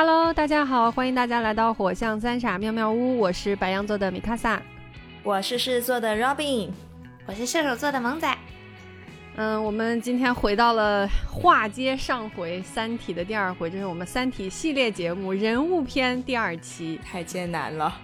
Hello，大家好，欢迎大家来到火象三傻妙妙屋，我是白羊座的米卡萨，我是狮子座的 Robin，我是射手座的萌仔。嗯，我们今天回到了话接上回《三体》的第二回，这是我们《三体》系列节目人物篇第二期，太艰难了。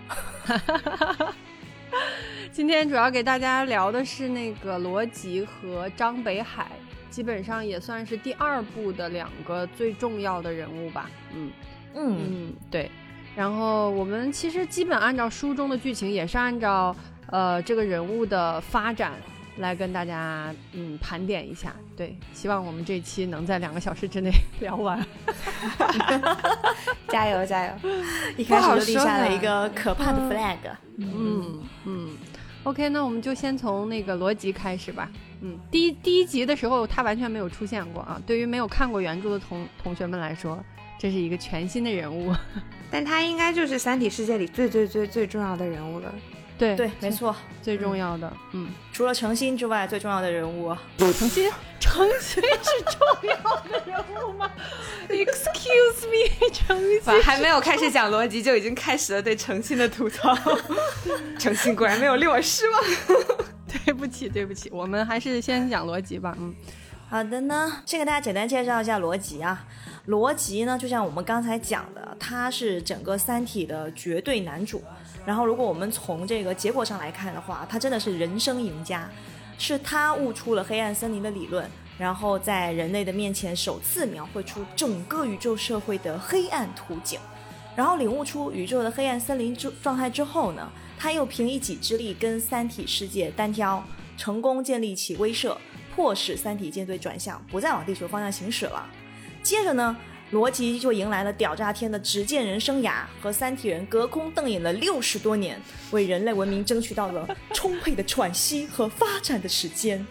今天主要给大家聊的是那个罗辑和张北海，基本上也算是第二部的两个最重要的人物吧。嗯嗯。嗯，对。然后我们其实基本按照书中的剧情，也是按照呃这个人物的发展来跟大家嗯盘点一下。对，希望我们这期能在两个小时之内聊完。加油加油！一开始就立下了一个可怕的 flag。嗯嗯。OK，那我们就先从那个罗辑开始吧。嗯，第一第一集的时候他完全没有出现过啊。对于没有看过原著的同同学们来说，这是一个全新的人物。但他应该就是《三体》世界里最最最最重要的人物了。对对，没错，最重要的。嗯，除了程心之外，最重要的人物。程心，程心是重要的人物吗？Excuse me，程心还没有开始讲逻辑，就已经开始了对程心的吐槽。程心果然没有令我失望。对不起，对不起，我们还是先讲逻辑吧。嗯，好的呢，先给大家简单介绍一下逻辑啊。逻辑呢，就像我们刚才讲的，他是整个《三体》的绝对男主。然后，如果我们从这个结果上来看的话，他真的是人生赢家，是他悟出了黑暗森林的理论，然后在人类的面前首次描绘出整个宇宙社会的黑暗图景，然后领悟出宇宙的黑暗森林之状态之后呢，他又凭一己之力跟三体世界单挑，成功建立起威慑，迫使三体舰队转向，不再往地球方向行驶了。接着呢？罗辑就迎来了屌炸天的执剑人生涯，和三体人隔空瞪眼了六十多年，为人类文明争取到了充沛的喘息和发展的时间。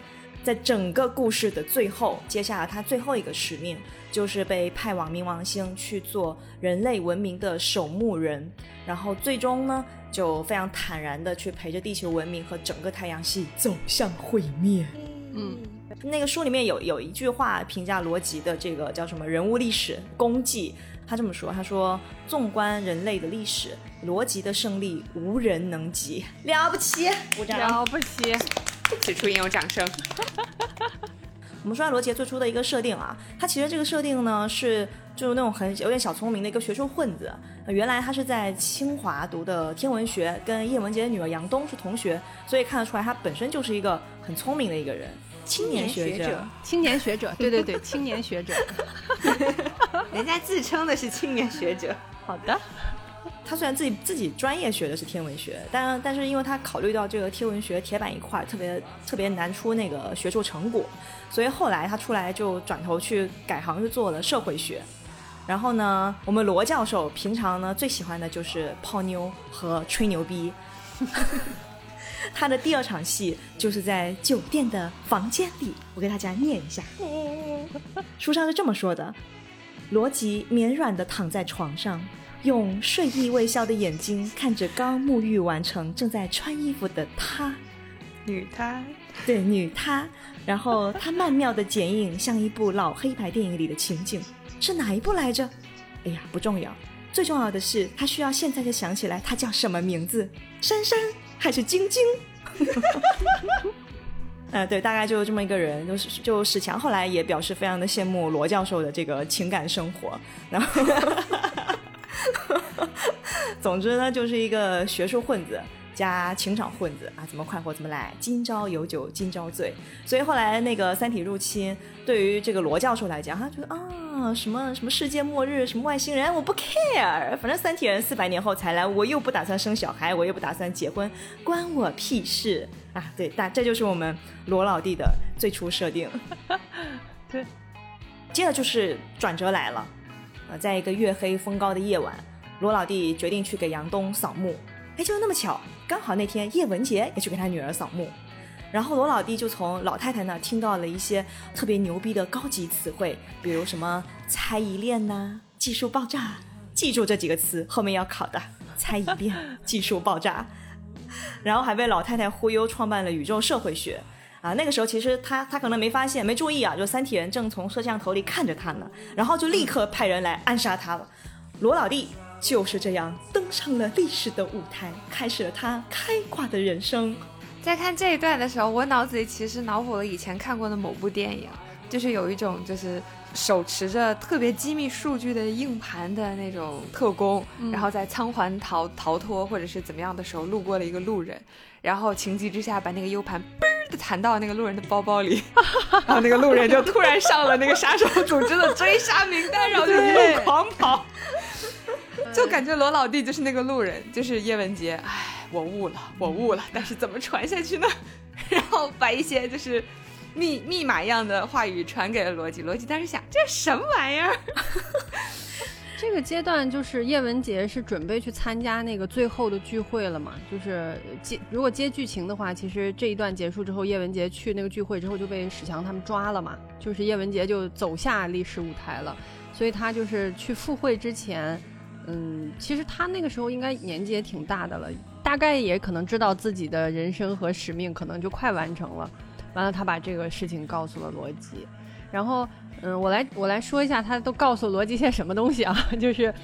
在整个故事的最后，接下了他最后一个使命，就是被派往冥王星去做人类文明的守墓人，然后最终呢，就非常坦然的去陪着地球文明和整个太阳系走向毁灭。嗯。那个书里面有有一句话评价罗辑的这个叫什么人物历史功绩，他这么说，他说：纵观人类的历史，罗辑的胜利无人能及，了不起，鼓掌，了不起，此处应有掌声。我们说罗杰最初的一个设定啊，他其实这个设定呢是就是那种很有点小聪明的一个学术混子，原来他是在清华读的天文学，跟叶文洁的女儿杨东是同学，所以看得出来他本身就是一个很聪明的一个人。青年学者，青年学者，对对对，青年学者，人家自称的是青年学者。好的，他虽然自己自己专业学的是天文学，但但是因为他考虑到这个天文学铁板一块，特别特别难出那个学术成果，所以后来他出来就转头去改行去做了社会学。然后呢，我们罗教授平常呢最喜欢的就是泡妞和吹牛逼。他的第二场戏就是在酒店的房间里，我给大家念一下。书上是这么说的：罗辑绵软的躺在床上，用睡意未消的眼睛看着刚沐浴完成、正在穿衣服的他，女她，对女她。然后她曼妙的剪影像一部老黑白电影里的情景，是哪一部来着？哎呀，不重要，最重要的是他需要现在就想起来他叫什么名字，珊珊。还是晶晶，呃，对，大概就是这么一个人，就是就史强后来也表示非常的羡慕罗教授的这个情感生活，然后 总之呢，就是一个学术混子。加情场混子啊，怎么快活怎么来，今朝有酒今朝醉。所以后来那个三体入侵，对于这个罗教授来讲，他觉得啊，什么什么世界末日，什么外星人，我不 care，反正三体人四百年后才来，我又不打算生小孩，我又不打算结婚，关我屁事啊！对，但这就是我们罗老弟的最初设定。对，接着就是转折来了，呃，在一个月黑风高的夜晚，罗老弟决定去给杨东扫墓。哎，就那么巧，刚好那天叶文洁也去给他女儿扫墓，然后罗老弟就从老太太那听到了一些特别牛逼的高级词汇，比如什么猜疑链呐、技术爆炸，记住这几个词，后面要考的猜疑链、技术爆炸，然后还被老太太忽悠创办了宇宙社会学啊。那个时候其实他他可能没发现、没注意啊，就三体人正从摄像头里看着他呢，然后就立刻派人来暗杀他了。罗老弟就是这样登上了历史的舞台，开始了他开挂的人生。在看这一段的时候，我脑子里其实脑补了以前看过的某部电影，就是有一种就是手持着特别机密数据的硬盘的那种特工，然后在仓皇逃逃脱或者是怎么样的时候，路过了一个路人，然后情急之下把那个 U 盘嘣的弹到那个路人的包包里，然后那个路人就突然上了那个杀手组织的追杀名单，然后就一路狂跑。就感觉罗老弟就是那个路人，就是叶文洁。唉，我悟了，我悟了，但是怎么传下去呢？然后把一些就是密密码一样的话语传给了罗辑。罗辑当时想，这什么玩意儿？这个阶段就是叶文洁是准备去参加那个最后的聚会了嘛？就是接如果接剧情的话，其实这一段结束之后，叶文洁去那个聚会之后就被史强他们抓了嘛？就是叶文洁就走下历史舞台了，所以他就是去赴会之前。嗯，其实他那个时候应该年纪也挺大的了，大概也可能知道自己的人生和使命可能就快完成了。完了，他把这个事情告诉了罗辑，然后，嗯，我来我来说一下他都告诉罗辑些什么东西啊？就是，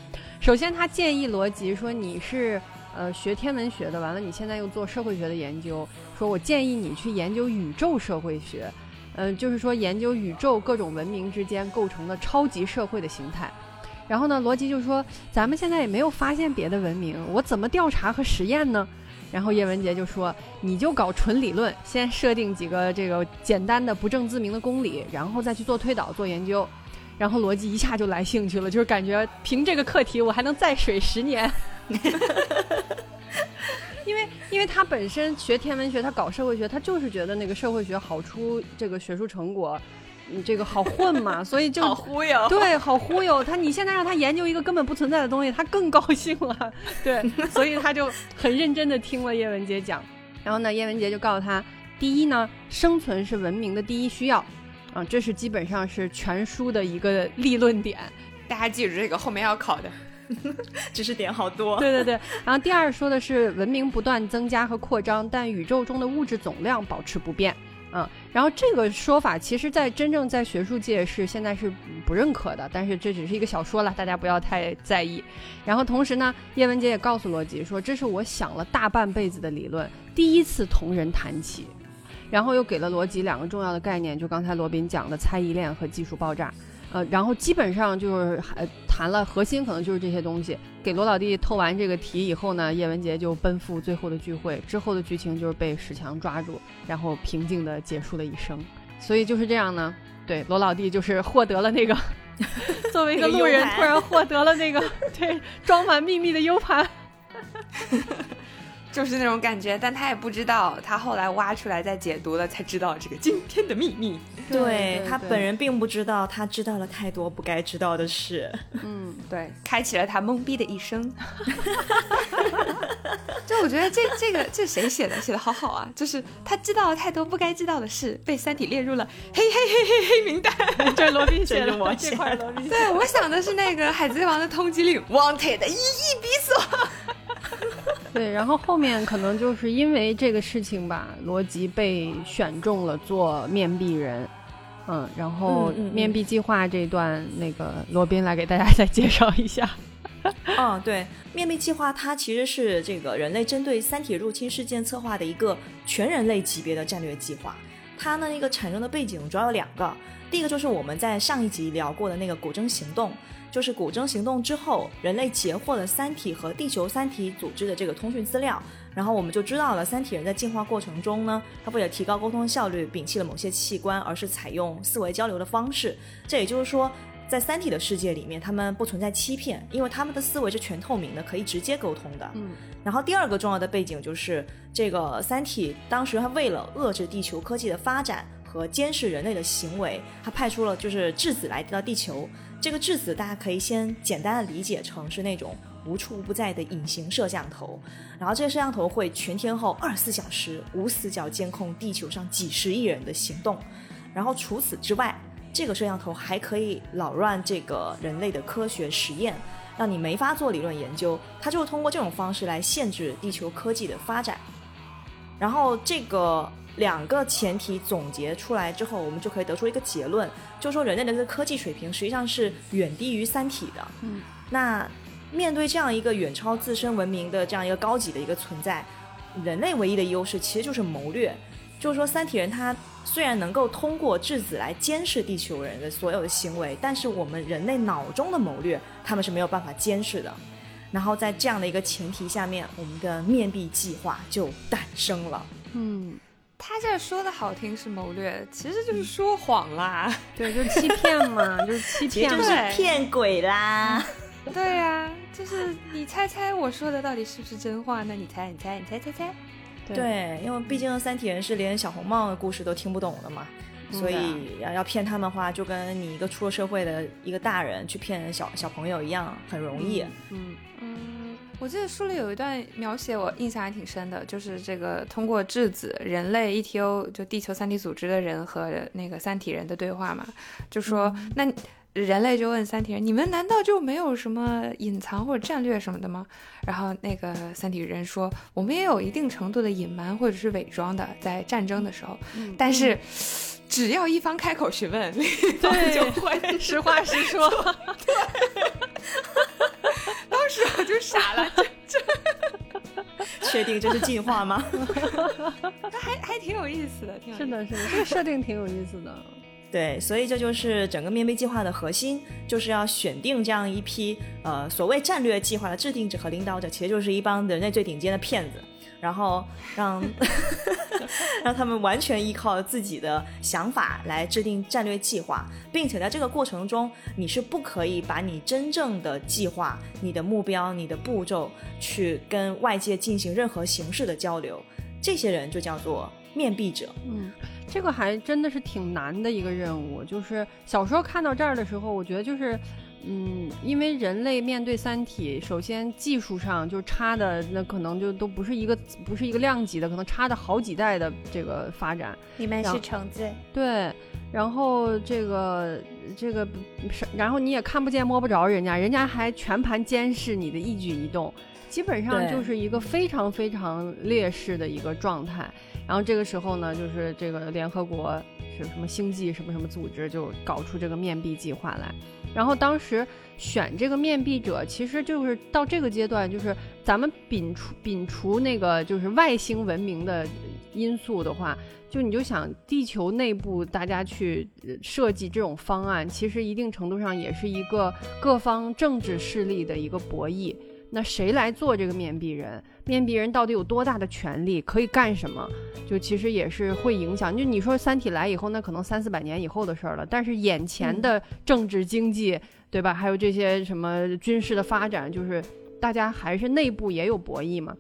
首先他建议罗辑说你是呃学天文学的，完了你现在又做社会学的研究，说我建议你去研究宇宙社会学，嗯，就是说研究宇宙各种文明之间构成的超级社会的形态。然后呢，罗辑就说：“咱们现在也没有发现别的文明，我怎么调查和实验呢？”然后叶文洁就说：“你就搞纯理论，先设定几个这个简单的不证自明的公理，然后再去做推导、做研究。”然后罗辑一下就来兴趣了，就是感觉凭这个课题，我还能再水十年。因为，因为他本身学天文学，他搞社会学，他就是觉得那个社会学好出这个学术成果。你这个好混嘛，所以就好忽悠，对，好忽悠他。你现在让他研究一个根本不存在的东西，他更高兴了，对，所以他就很认真的听了叶文洁讲。然后呢，叶文洁就告诉他，第一呢，生存是文明的第一需要，啊，这是基本上是全书的一个立论点，大家记住这个，后面要考的，知识点好多。对对对。然后第二说的是文明不断增加和扩张，但宇宙中的物质总量保持不变。嗯，然后这个说法其实，在真正在学术界是现在是不认可的，但是这只是一个小说了，大家不要太在意。然后同时呢，叶文洁也告诉罗辑说，这是我想了大半辈子的理论，第一次同人谈起。然后又给了罗辑两个重要的概念，就刚才罗宾讲的猜疑链和技术爆炸。呃，然后基本上就是还谈了核心，可能就是这些东西。给罗老弟透完这个题以后呢，叶文洁就奔赴最后的聚会。之后的剧情就是被史强抓住，然后平静的结束了一生。所以就是这样呢，对罗老弟就是获得了那个，作为一个路人突然获得了那个对装满秘密的 U 盘。就是那种感觉，但他也不知道，他后来挖出来再解读了，才知道这个惊天的秘密。对他本人并不知道，他知道了太多不该知道的事。嗯，对，开启了他懵逼的一生。就我觉得这这个这谁写的？写的好好啊！就是他知道了太多不该知道的事，被三体列入了嘿嘿嘿嘿黑名单。这罗宾写的，这块罗宾。对，我想的是那个海贼王的通缉令，Wanted 一一比索。对，然后后面可能就是因为这个事情吧，罗辑被选中了做面壁人，嗯，然后面壁计划这段，那个罗宾来给大家再介绍一下。哦，对，面壁计划它其实是这个人类针对三体入侵事件策划的一个全人类级别的战略计划。它呢一个产生的背景主要有两个，第一个就是我们在上一集聊过的那个古筝行动。就是古筝行动之后，人类截获了三体和地球三体组织的这个通讯资料，然后我们就知道了三体人在进化过程中呢，他为了提高沟通效率，摒弃了某些器官，而是采用思维交流的方式。这也就是说，在三体的世界里面，他们不存在欺骗，因为他们的思维是全透明的，可以直接沟通的。嗯。然后第二个重要的背景就是，这个三体当时他为了遏制地球科技的发展和监视人类的行为，他派出了就是质子来到地球。这个质子大家可以先简单的理解成是那种无处不在的隐形摄像头，然后这个摄像头会全天候二十四小时无死角监控地球上几十亿人的行动，然后除此之外，这个摄像头还可以扰乱这个人类的科学实验，让你没法做理论研究，它就通过这种方式来限制地球科技的发展，然后这个。两个前提总结出来之后，我们就可以得出一个结论，就是说人类的这个科技水平实际上是远低于三体的。嗯，那面对这样一个远超自身文明的这样一个高级的一个存在，人类唯一的优势其实就是谋略。就是说，三体人他虽然能够通过质子来监视地球人的所有的行为，但是我们人类脑中的谋略，他们是没有办法监视的。然后在这样的一个前提下面，我们的面壁计划就诞生了。嗯，他这说的好听是谋略，其实就是说谎啦。对，就是欺骗嘛，就是欺骗，就是骗鬼啦。对呀，就是你猜猜我说的到底是不是真话？那你猜，你猜，你猜猜猜。对，因为毕竟三体人是连小红帽的故事都听不懂的嘛，所以要要骗他们的话，就跟你一个出了社会的一个大人去骗小小朋友一样，很容易。嗯嗯，我记得书里有一段描写，我印象还挺深的，就是这个通过质子，人类 ETO 就地球三体组织的人和那个三体人的对话嘛，就说那。人类就问三体人：“你们难道就没有什么隐藏或者战略什么的吗？”然后那个三体人说：“我们也有一定程度的隐瞒或者是伪装的，在战争的时候。但是只要一方开口询问，另 一方就会实话实说。”当时我就傻了，这这 确定这是进化吗？还还挺有意思的，挺是的，是的，这个设定挺有意思的。对，所以这就是整个面壁计划的核心，就是要选定这样一批呃所谓战略计划的制定者和领导者，其实就是一帮人类最顶尖的骗子，然后让 让他们完全依靠自己的想法来制定战略计划，并且在这个过程中，你是不可以把你真正的计划、你的目标、你的步骤去跟外界进行任何形式的交流，这些人就叫做面壁者。嗯。这个还真的是挺难的一个任务。就是小时候看到这儿的时候，我觉得就是，嗯，因为人类面对三体，首先技术上就差的那可能就都不是一个不是一个量级的，可能差的好几代的这个发展。你们是橙子。对，然后这个这个，然后你也看不见摸不着人家，人家还全盘监视你的一举一动，基本上就是一个非常非常劣势的一个状态。然后这个时候呢，就是这个联合国是什么星际什么什么组织就搞出这个面壁计划来。然后当时选这个面壁者，其实就是到这个阶段，就是咱们摒除摒除那个就是外星文明的因素的话，就你就想地球内部大家去设计这种方案，其实一定程度上也是一个各方政治势力的一个博弈。那谁来做这个面壁人？面壁人到底有多大的权利，可以干什么？就其实也是会影响。就你说三体来以后，那可能三四百年以后的事儿了。但是眼前的政治经济，对吧？还有这些什么军事的发展，就是大家还是内部也有博弈嘛。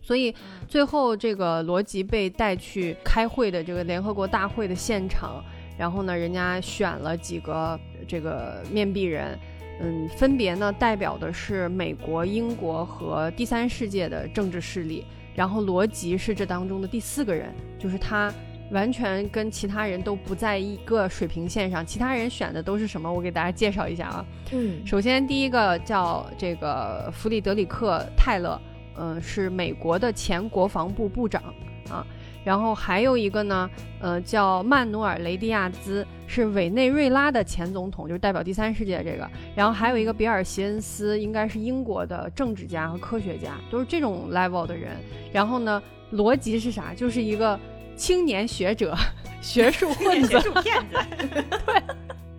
所以最后这个罗辑被带去开会的这个联合国大会的现场，然后呢，人家选了几个这个面壁人。嗯，分别呢代表的是美国、英国和第三世界的政治势力。然后罗辑是这当中的第四个人，就是他完全跟其他人都不在一个水平线上。其他人选的都是什么？我给大家介绍一下啊。嗯，首先第一个叫这个弗里德里克·泰勒，嗯，是美国的前国防部部长啊。然后还有一个呢，呃，叫曼努尔·雷迪亚兹，是委内瑞拉的前总统，就是代表第三世界这个。然后还有一个比尔·席恩斯，应该是英国的政治家和科学家，都是这种 level 的人。然后呢，罗辑是啥？就是一个青年学者，学术混子，学术骗子，对，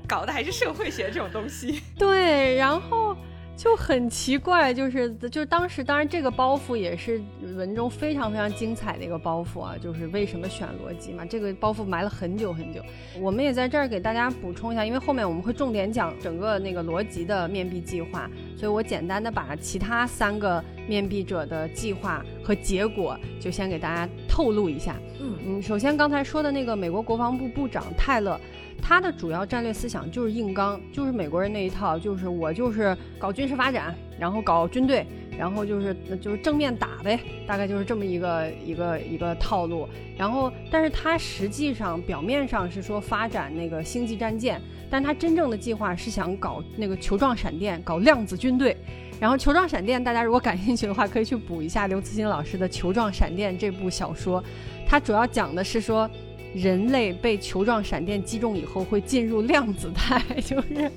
搞的还是社会学这种东西。对，然后。就很奇怪，就是就当时，当然这个包袱也是文中非常非常精彩的一个包袱啊，就是为什么选逻辑嘛，这个包袱埋了很久很久。我们也在这儿给大家补充一下，因为后面我们会重点讲整个那个逻辑的面壁计划，所以我简单的把其他三个面壁者的计划和结果就先给大家透露一下。嗯嗯，首先刚才说的那个美国国防部部长泰勒。他的主要战略思想就是硬刚，就是美国人那一套，就是我就是搞军事发展，然后搞军队，然后就是就是正面打呗，大概就是这么一个一个一个套路。然后，但是他实际上表面上是说发展那个星际战舰，但他真正的计划是想搞那个球状闪电，搞量子军队。然后球状闪电，大家如果感兴趣的话，可以去补一下刘慈欣老师的《球状闪电》这部小说，它主要讲的是说。人类被球状闪电击中以后，会进入量子态，就是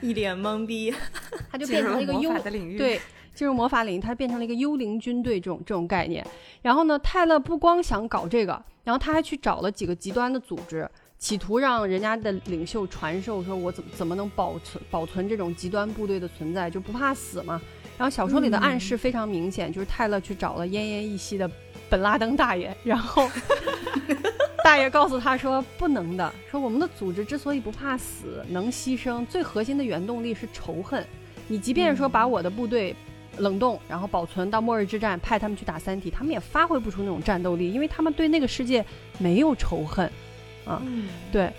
一脸懵逼。他就变成了一个幽的领域，对，进入魔法领域，他变成了一个幽灵军队这种这种概念。然后呢，泰勒不光想搞这个，然后他还去找了几个极端的组织，企图让人家的领袖传授，说我怎么怎么能保存保存这种极端部队的存在，就不怕死嘛。然后小说里的暗示非常明显，就是泰勒去找了奄奄一息的本拉登大爷，然后 大爷告诉他说不能的，说我们的组织之所以不怕死，能牺牲，最核心的原动力是仇恨。你即便说把我的部队冷冻，然后保存到末日之战，派他们去打三体，他们也发挥不出那种战斗力，因为他们对那个世界没有仇恨，啊，对。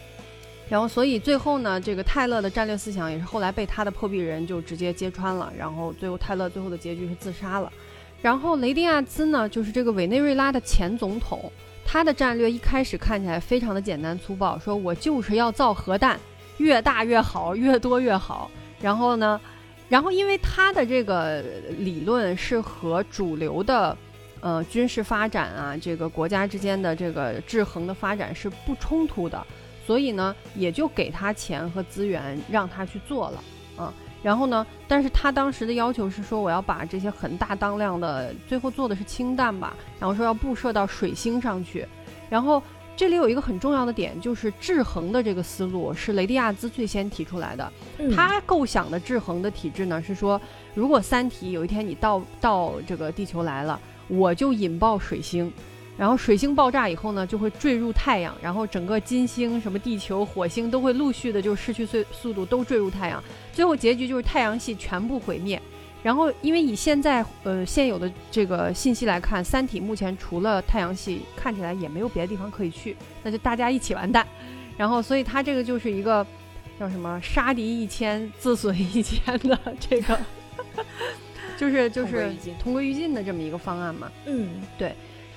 然后，所以最后呢，这个泰勒的战略思想也是后来被他的破壁人就直接揭穿了。然后，最后泰勒最后的结局是自杀了。然后，雷迪亚兹呢，就是这个委内瑞拉的前总统，他的战略一开始看起来非常的简单粗暴，说我就是要造核弹，越大越好，越多越好。然后呢，然后因为他的这个理论是和主流的，呃，军事发展啊，这个国家之间的这个制衡的发展是不冲突的。所以呢，也就给他钱和资源，让他去做了，然后呢，但是他当时的要求是说，我要把这些很大当量的，最后做的是氢弹吧，然后说要布设到水星上去，然后这里有一个很重要的点，就是制衡的这个思路是雷迪亚兹最先提出来的，他构想的制衡的体制呢是说，如果三体有一天你到到这个地球来了，我就引爆水星。然后水星爆炸以后呢，就会坠入太阳，然后整个金星、什么地球、火星都会陆续的就失去速速度，都坠入太阳，最后结局就是太阳系全部毁灭。然后因为以现在呃现有的这个信息来看，三体目前除了太阳系，看起来也没有别的地方可以去，那就大家一起完蛋。然后所以它这个就是一个叫什么杀敌一千自损一千的这个，就是就是同归于尽的这么一个方案嘛。嗯，对。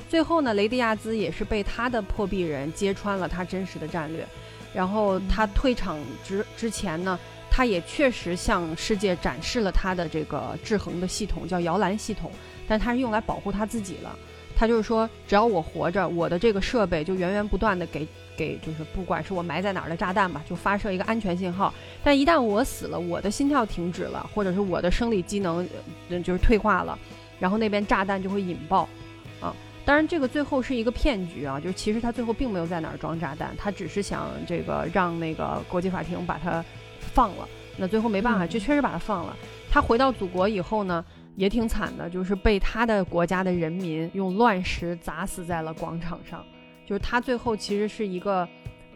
最后呢，雷迪亚兹也是被他的破壁人揭穿了他真实的战略，然后他退场之之前呢，他也确实向世界展示了他的这个制衡的系统，叫摇篮系统，但他是用来保护他自己了。他就是说，只要我活着，我的这个设备就源源不断的给给，就是不管是我埋在哪儿的炸弹吧，就发射一个安全信号。但一旦我死了，我的心跳停止了，或者是我的生理机能就是退化了，然后那边炸弹就会引爆，当然，这个最后是一个骗局啊！就是其实他最后并没有在哪儿装炸弹，他只是想这个让那个国际法庭把他放了。那最后没办法，就确实把他放了。他回到祖国以后呢，也挺惨的，就是被他的国家的人民用乱石砸死在了广场上。就是他最后其实是一个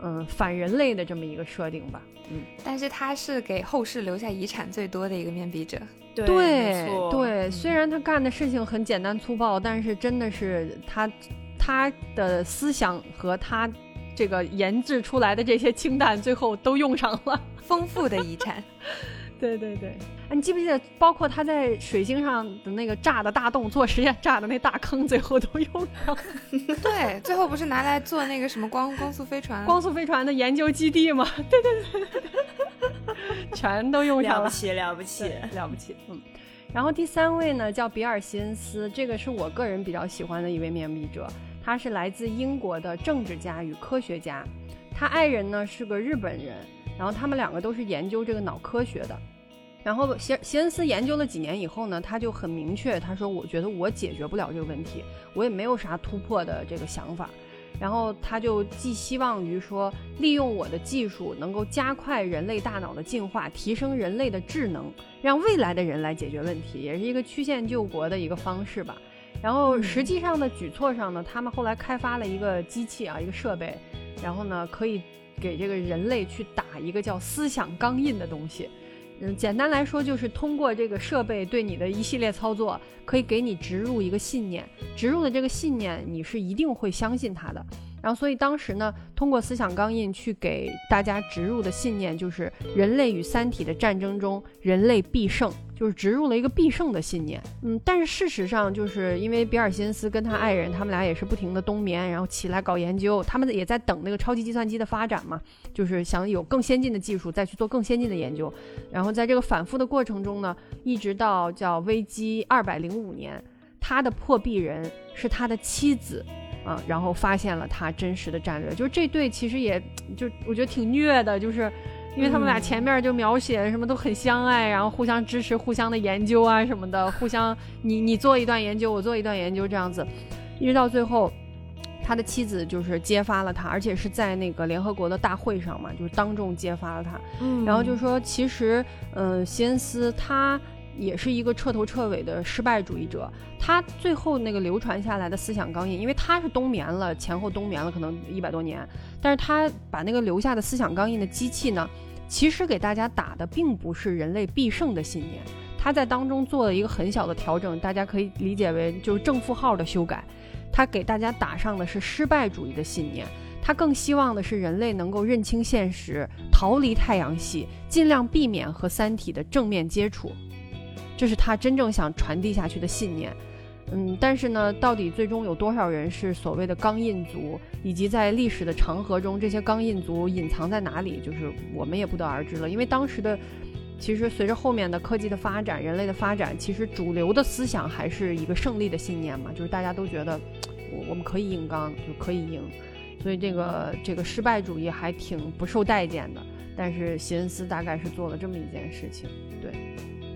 嗯反人类的这么一个设定吧。嗯，但是他是给后世留下遗产最多的一个面壁者。对对，虽然他干的事情很简单粗暴，但是真的是他他的思想和他这个研制出来的这些氢弹，最后都用上了 丰富的遗产。对 对对，哎，你记不记得，包括他在水星上的那个炸的大洞做实验炸的那大坑，最后都用上了。对，最后不是拿来做那个什么光光速飞船？光速飞船的研究基地吗？对对对。全都用上了，了不起，了不起，了不起。嗯，然后第三位呢叫比尔希恩斯，这个是我个人比较喜欢的一位面壁者，他是来自英国的政治家与科学家，他爱人呢是个日本人，然后他们两个都是研究这个脑科学的。然后希希恩斯研究了几年以后呢，他就很明确，他说：“我觉得我解决不了这个问题，我也没有啥突破的这个想法。”然后他就寄希望于说，利用我的技术能够加快人类大脑的进化，提升人类的智能，让未来的人来解决问题，也是一个曲线救国的一个方式吧。然后实际上的举措上呢，他们后来开发了一个机器啊，一个设备，然后呢可以给这个人类去打一个叫思想钢印的东西。嗯，简单来说就是通过这个设备对你的一系列操作，可以给你植入一个信念，植入的这个信念你是一定会相信它的。然后，所以当时呢，通过思想钢印去给大家植入的信念，就是人类与三体的战争中，人类必胜，就是植入了一个必胜的信念。嗯，但是事实上，就是因为比尔辛斯跟他爱人，他们俩也是不停的冬眠，然后起来搞研究，他们也在等那个超级计算机的发展嘛，就是想有更先进的技术再去做更先进的研究。然后在这个反复的过程中呢，一直到叫危机二百零五年，他的破壁人是他的妻子。啊，然后发现了他真实的战略，就是这对其实也就我觉得挺虐的，就是因为他们俩前面就描写什么都很相爱，然后互相支持、互相的研究啊什么的，互相你你做一段研究，我做一段研究这样子，一直到最后，他的妻子就是揭发了他，而且是在那个联合国的大会上嘛，就是当众揭发了他，嗯。然后就说其实，嗯、西恩斯他也是一个彻头彻尾的失败主义者。他最后那个流传下来的思想钢印，因为他是冬眠了，前后冬眠了可能一百多年，但是他把那个留下的思想钢印的机器呢，其实给大家打的并不是人类必胜的信念，他在当中做了一个很小的调整，大家可以理解为就是正负号的修改，他给大家打上的是失败主义的信念。他更希望的是人类能够认清现实，逃离太阳系，尽量避免和三体的正面接触，这是他真正想传递下去的信念。嗯，但是呢，到底最终有多少人是所谓的钢印族，以及在历史的长河中，这些钢印族隐藏在哪里，就是我们也不得而知了。因为当时的，其实随着后面的科技的发展，人类的发展，其实主流的思想还是一个胜利的信念嘛，就是大家都觉得我我们可以硬刚，就可以赢。所以这个这个失败主义还挺不受待见的。但是席恩斯大概是做了这么一件事情，对，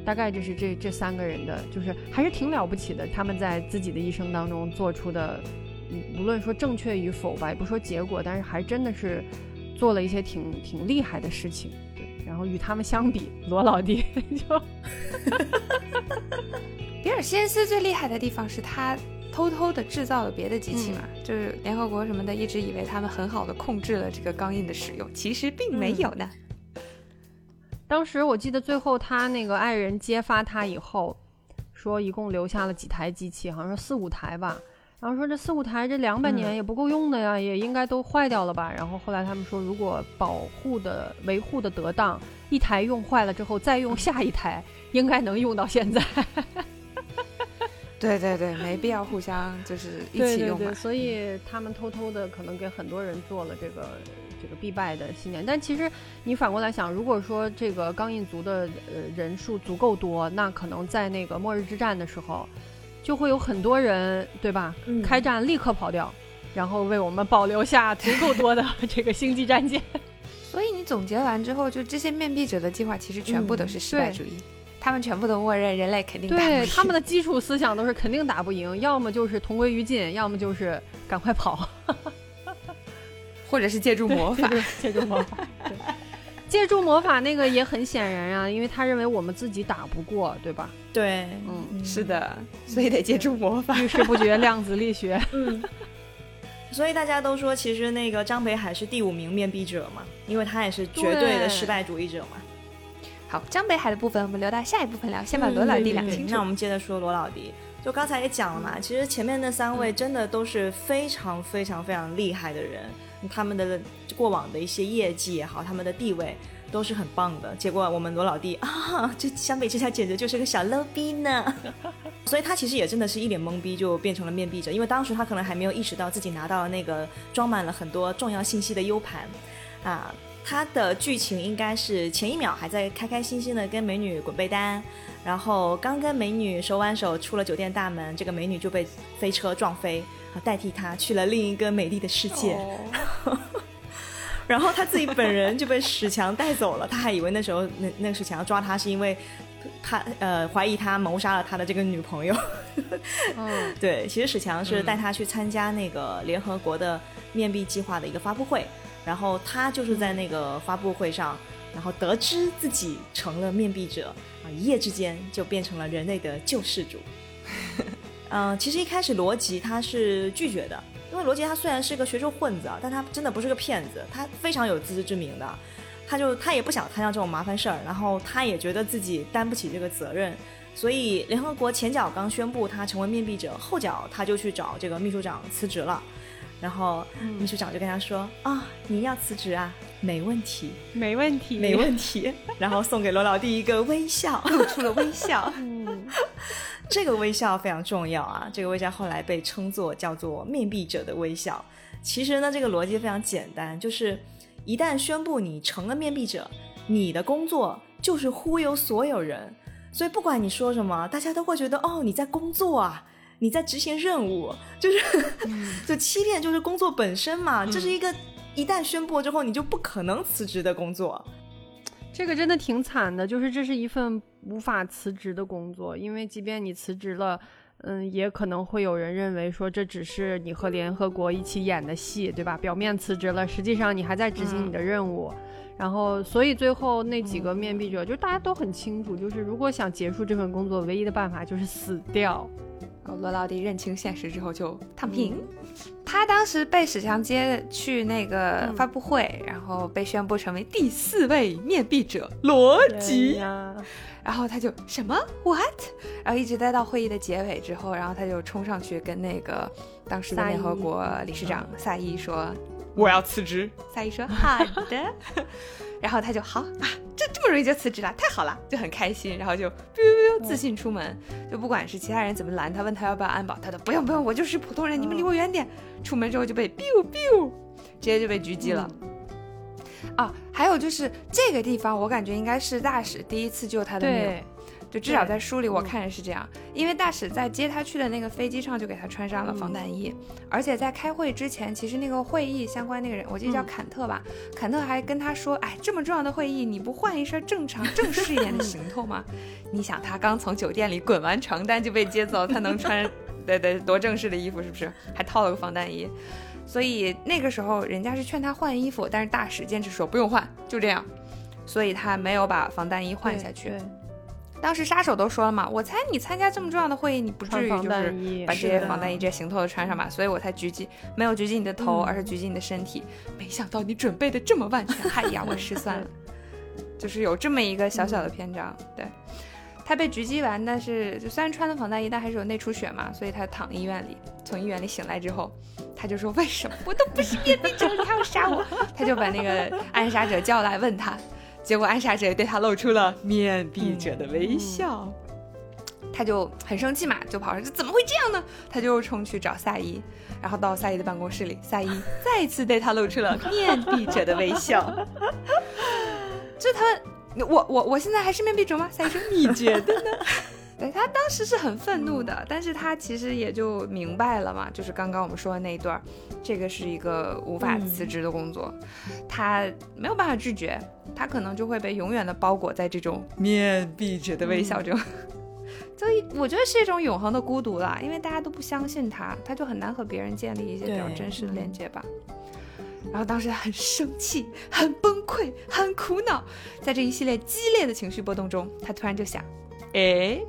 大概就是这这三个人的，就是还是挺了不起的。他们在自己的一生当中做出的，嗯无论说正确与否吧，也不说结果，但是还真的是做了一些挺挺厉害的事情。对，然后与他们相比，罗老弟 就 比尔西恩斯最厉害的地方是他偷偷的制造了别的机器嘛，就是联合国什么的一直以为他们很好的控制了这个钢印的使用，其实并没有呢。当时我记得最后他那个爱人揭发他以后，说一共留下了几台机器，好像说四五台吧。然后说这四五台这两百年嗯也不够用的呀，也应该都坏掉了吧。然后后来他们说，如果保护的维护的得当，一台用坏了之后再用下一台，应该能用到现在。对对对，没必要互相就是一起用嘛。对，所以他们偷偷的可能给很多人做了这个这个必败的信念。但其实你反过来想，如果说这个钢印族的呃人数足够多，那可能在那个末日之战的时候，就会有很多人对吧？嗯开战立刻跑掉，然后为我们保留下足够多的 这个星际战舰。所以你总结完之后，就这些面壁者的计划其实全部都是失败主义，他们全部都默认人类肯定打不赢对他们的基础思想都是肯定打不赢，要么就是同归于尽，要么就是赶快跑。或者是借助魔法。借助魔法，对，借助魔法那个也很显然啊，因为他认为我们自己打不过，对吧？对，嗯，是的，所以得借助魔法。遇事不决，量子力学。嗯。所以大家都说，其实那个张北海是第五名面壁者嘛，因为他也是绝对的失败主义者嘛。好，张北海的部分我们留到下一部分聊，先把罗老弟嗯对讲清楚。那我们接着说罗老弟，就刚才也讲了嘛，其实前面那三位真的都是非常非常非常厉害的人，他们的过往的一些业绩也好，他们的地位都是很棒的。结果我们罗老弟啊，这相比之下简直就是个小 low 逼呢。所以他其实也真的是一脸懵逼，就变成了面壁者，因为当时他可能还没有意识到自己拿到了那个装满了很多重要信息的 U 盘啊。他的剧情应该是前一秒还在开开心心的跟美女滚被单，然后刚跟美女手挽手出了酒店大门，这个美女就被飞车撞飞，啊，代替他去了另一个美丽的世界。然后他自己本人就被史强带走了，他还以为那时候那那个史强要抓他是因为 他呃怀疑他谋杀了他的这个女朋友。嗯，对，其实史强是嗯带他去参加那个联合国的面壁计划的一个发布会，然后他就是在那个发布会上，然后得知自己成了面壁者啊，一夜之间就变成了人类的救世主。嗯、其实一开始罗辑他是拒绝的，因为罗辑他虽然是个学术混子啊，但他真的不是个骗子，他非常有自知之明的。他就他也不想摊上这种麻烦事儿，然后他也觉得自己担不起这个责任，所以联合国前脚刚宣布他成为面壁者，后脚他就去找这个秘书长辞职了。然后秘书长就跟他说：“啊、你要辞职啊？没问题，没问题，没问题。”然后送给罗老弟一个微笑，露出了微笑。嗯，这个微笑非常重要啊！这个微笑后来被称作叫做面壁者的微笑。其实呢，这个逻辑非常简单，就是一旦宣布你成了面壁者，你的工作就是忽悠所有人，所以不管你说什么，大家都会觉得哦，你在工作啊。你在执行任务，就是、就欺骗，就是工作本身嘛。这是一个一旦宣布之后，你就不可能辞职的工作。这个真的挺惨的，就是这是一份无法辞职的工作，因为即便你辞职了，嗯，也可能会有人认为说这只是你和联合国一起演的戏，对吧？表面辞职了，实际上你还在执行你的任务。然后，所以最后那几个面壁者，就大家都很清楚，就是如果想结束这份工作，唯一的办法就是死掉。罗老弟认清现实之后就躺平。他当时被史强接去那个发布会，然后被宣布成为第四位面壁者罗辑。然后他就什么 what？然后一直待到会议的结尾之后，然后他就冲上去跟那个当时的联合国理事长萨伊说。我要辞职，萨伊说好的，然后他就好啊，这这么容易就辞职了，太好了，就很开心，然后就 biu biu 自信出门，就不管是其他人怎么拦他，问他要不要安保，他都不用不用，我就是普通人，你们离我远点。出门之后就被 biu biu，直接就被狙击了。啊，还有就是这个地方，我感觉应该是大使第一次救他的命。就至少在书里我看着是这样，因为大使在接他去的那个飞机上就给他穿上了防弹衣，而且在开会之前，其实那个会议相关那个人，我记得叫坎特吧，坎特还跟他说，哎，这么重要的会议，你不换一身正常正式一点的行头吗？你想他刚从酒店里滚完床单就被接走，他能穿对对多正式的衣服是不是？还套了个防弹衣，所以那个时候人家是劝他换衣服，但是大使坚持说不用换，就这样，所以他没有把防弹衣换下去。当时杀手都说了嘛，我猜你参加这么重要的会议，你不至于就是把这些防弹衣、这些行头都穿上吧，所以我才狙击，没有狙击你的头，而是狙击你的身体。没想到你准备的这么万全，哎呀，我失算了，就是有这么一个小小的篇章。对他被狙击完，但是就虽然穿了防弹衣，但还是有内出血嘛，所以他躺医院里。从医院里醒来之后，他就说：“为什么我都不是面壁者，你还要杀我？” 他就把那个暗杀者叫来问他。结果暗杀者对他露出了面壁者的微笑，他就很生气嘛，就跑上，去怎么会这样呢？他就冲去找萨伊，然后到萨伊的办公室里，萨伊再次对他露出了面壁者的微笑。就他，我我我现在还是面壁者吗？萨伊说，你觉得呢？对他当时是很愤怒的，但是他其实也就明白了嘛，就是刚刚我们说的那一段，这个是一个无法辞职的工作，他没有办法拒绝，他可能就会被永远的包裹在这种面壁者的微笑中，所以我觉得是一种永恒的孤独了，因为大家都不相信他，他就很难和别人建立一些比较真实的连接吧。然后当时很生气、很崩溃、很苦恼，在这一系列激烈的情绪波动中，他突然就想。哎，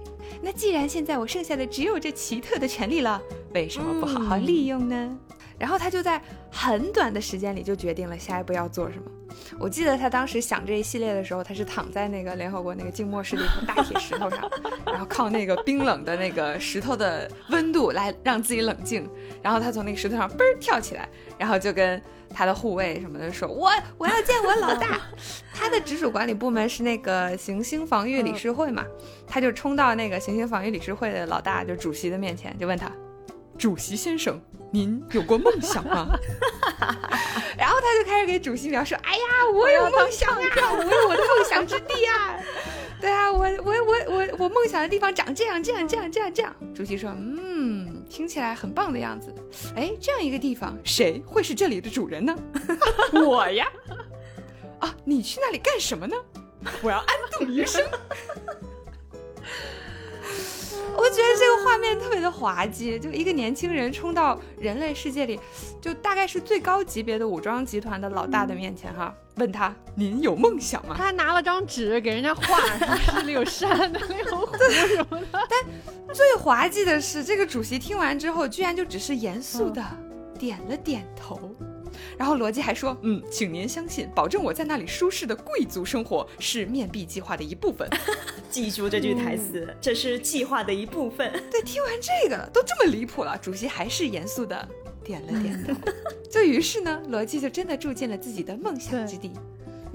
那既然现在我剩下的只有这奇特的权利了，为什么不好好利用呢？然后他就在很短的时间里就决定了下一步要做什么。我记得他当时想这一系列的时候，他是躺在那个联合国那个静默式的一块大铁石头上，然后靠那个冰冷的那个石头的温度来让自己冷静。然后他从那个石头上嘣儿跳起来，然后就跟。他的护卫什么的说：“我我要见我老大。”他的直属管理部门是那个行星防御理事会嘛，他就冲到那个行星防御理事会的老大，就主席的面前，就问他：“主席先生，您有过梦想吗？” 然后他就开始给主席描述：“哎呀，我有梦想啊，我有我的梦想之地啊。”对啊，我我我我我梦想的地方长这样这样这样这样这样。主席说：“嗯，听起来很棒的样子。哎，这样一个地方，谁会是这里的主人呢？我呀。啊，你去那里干什么呢？我要安度余生。”我觉得这个画面特别的滑稽，就一个年轻人冲到人类世界里，就大概是最高级别的武装集团的老大的面前，哈，问他：“您有梦想吗？”他还拿了张纸给人家画，这里有山，那里有湖什么的。但最滑稽的是，这个主席听完之后，居然就只是严肃的点了点头。然后罗辑还说：“嗯，请您相信，保证我在那里舒适的贵族生活是面壁计划的一部分。记住这句台词，这是计划的一部分。对，听完这个都这么离谱了，主席还是严肃的点了点头。就于是呢，罗辑就真的住进了自己的梦想之地。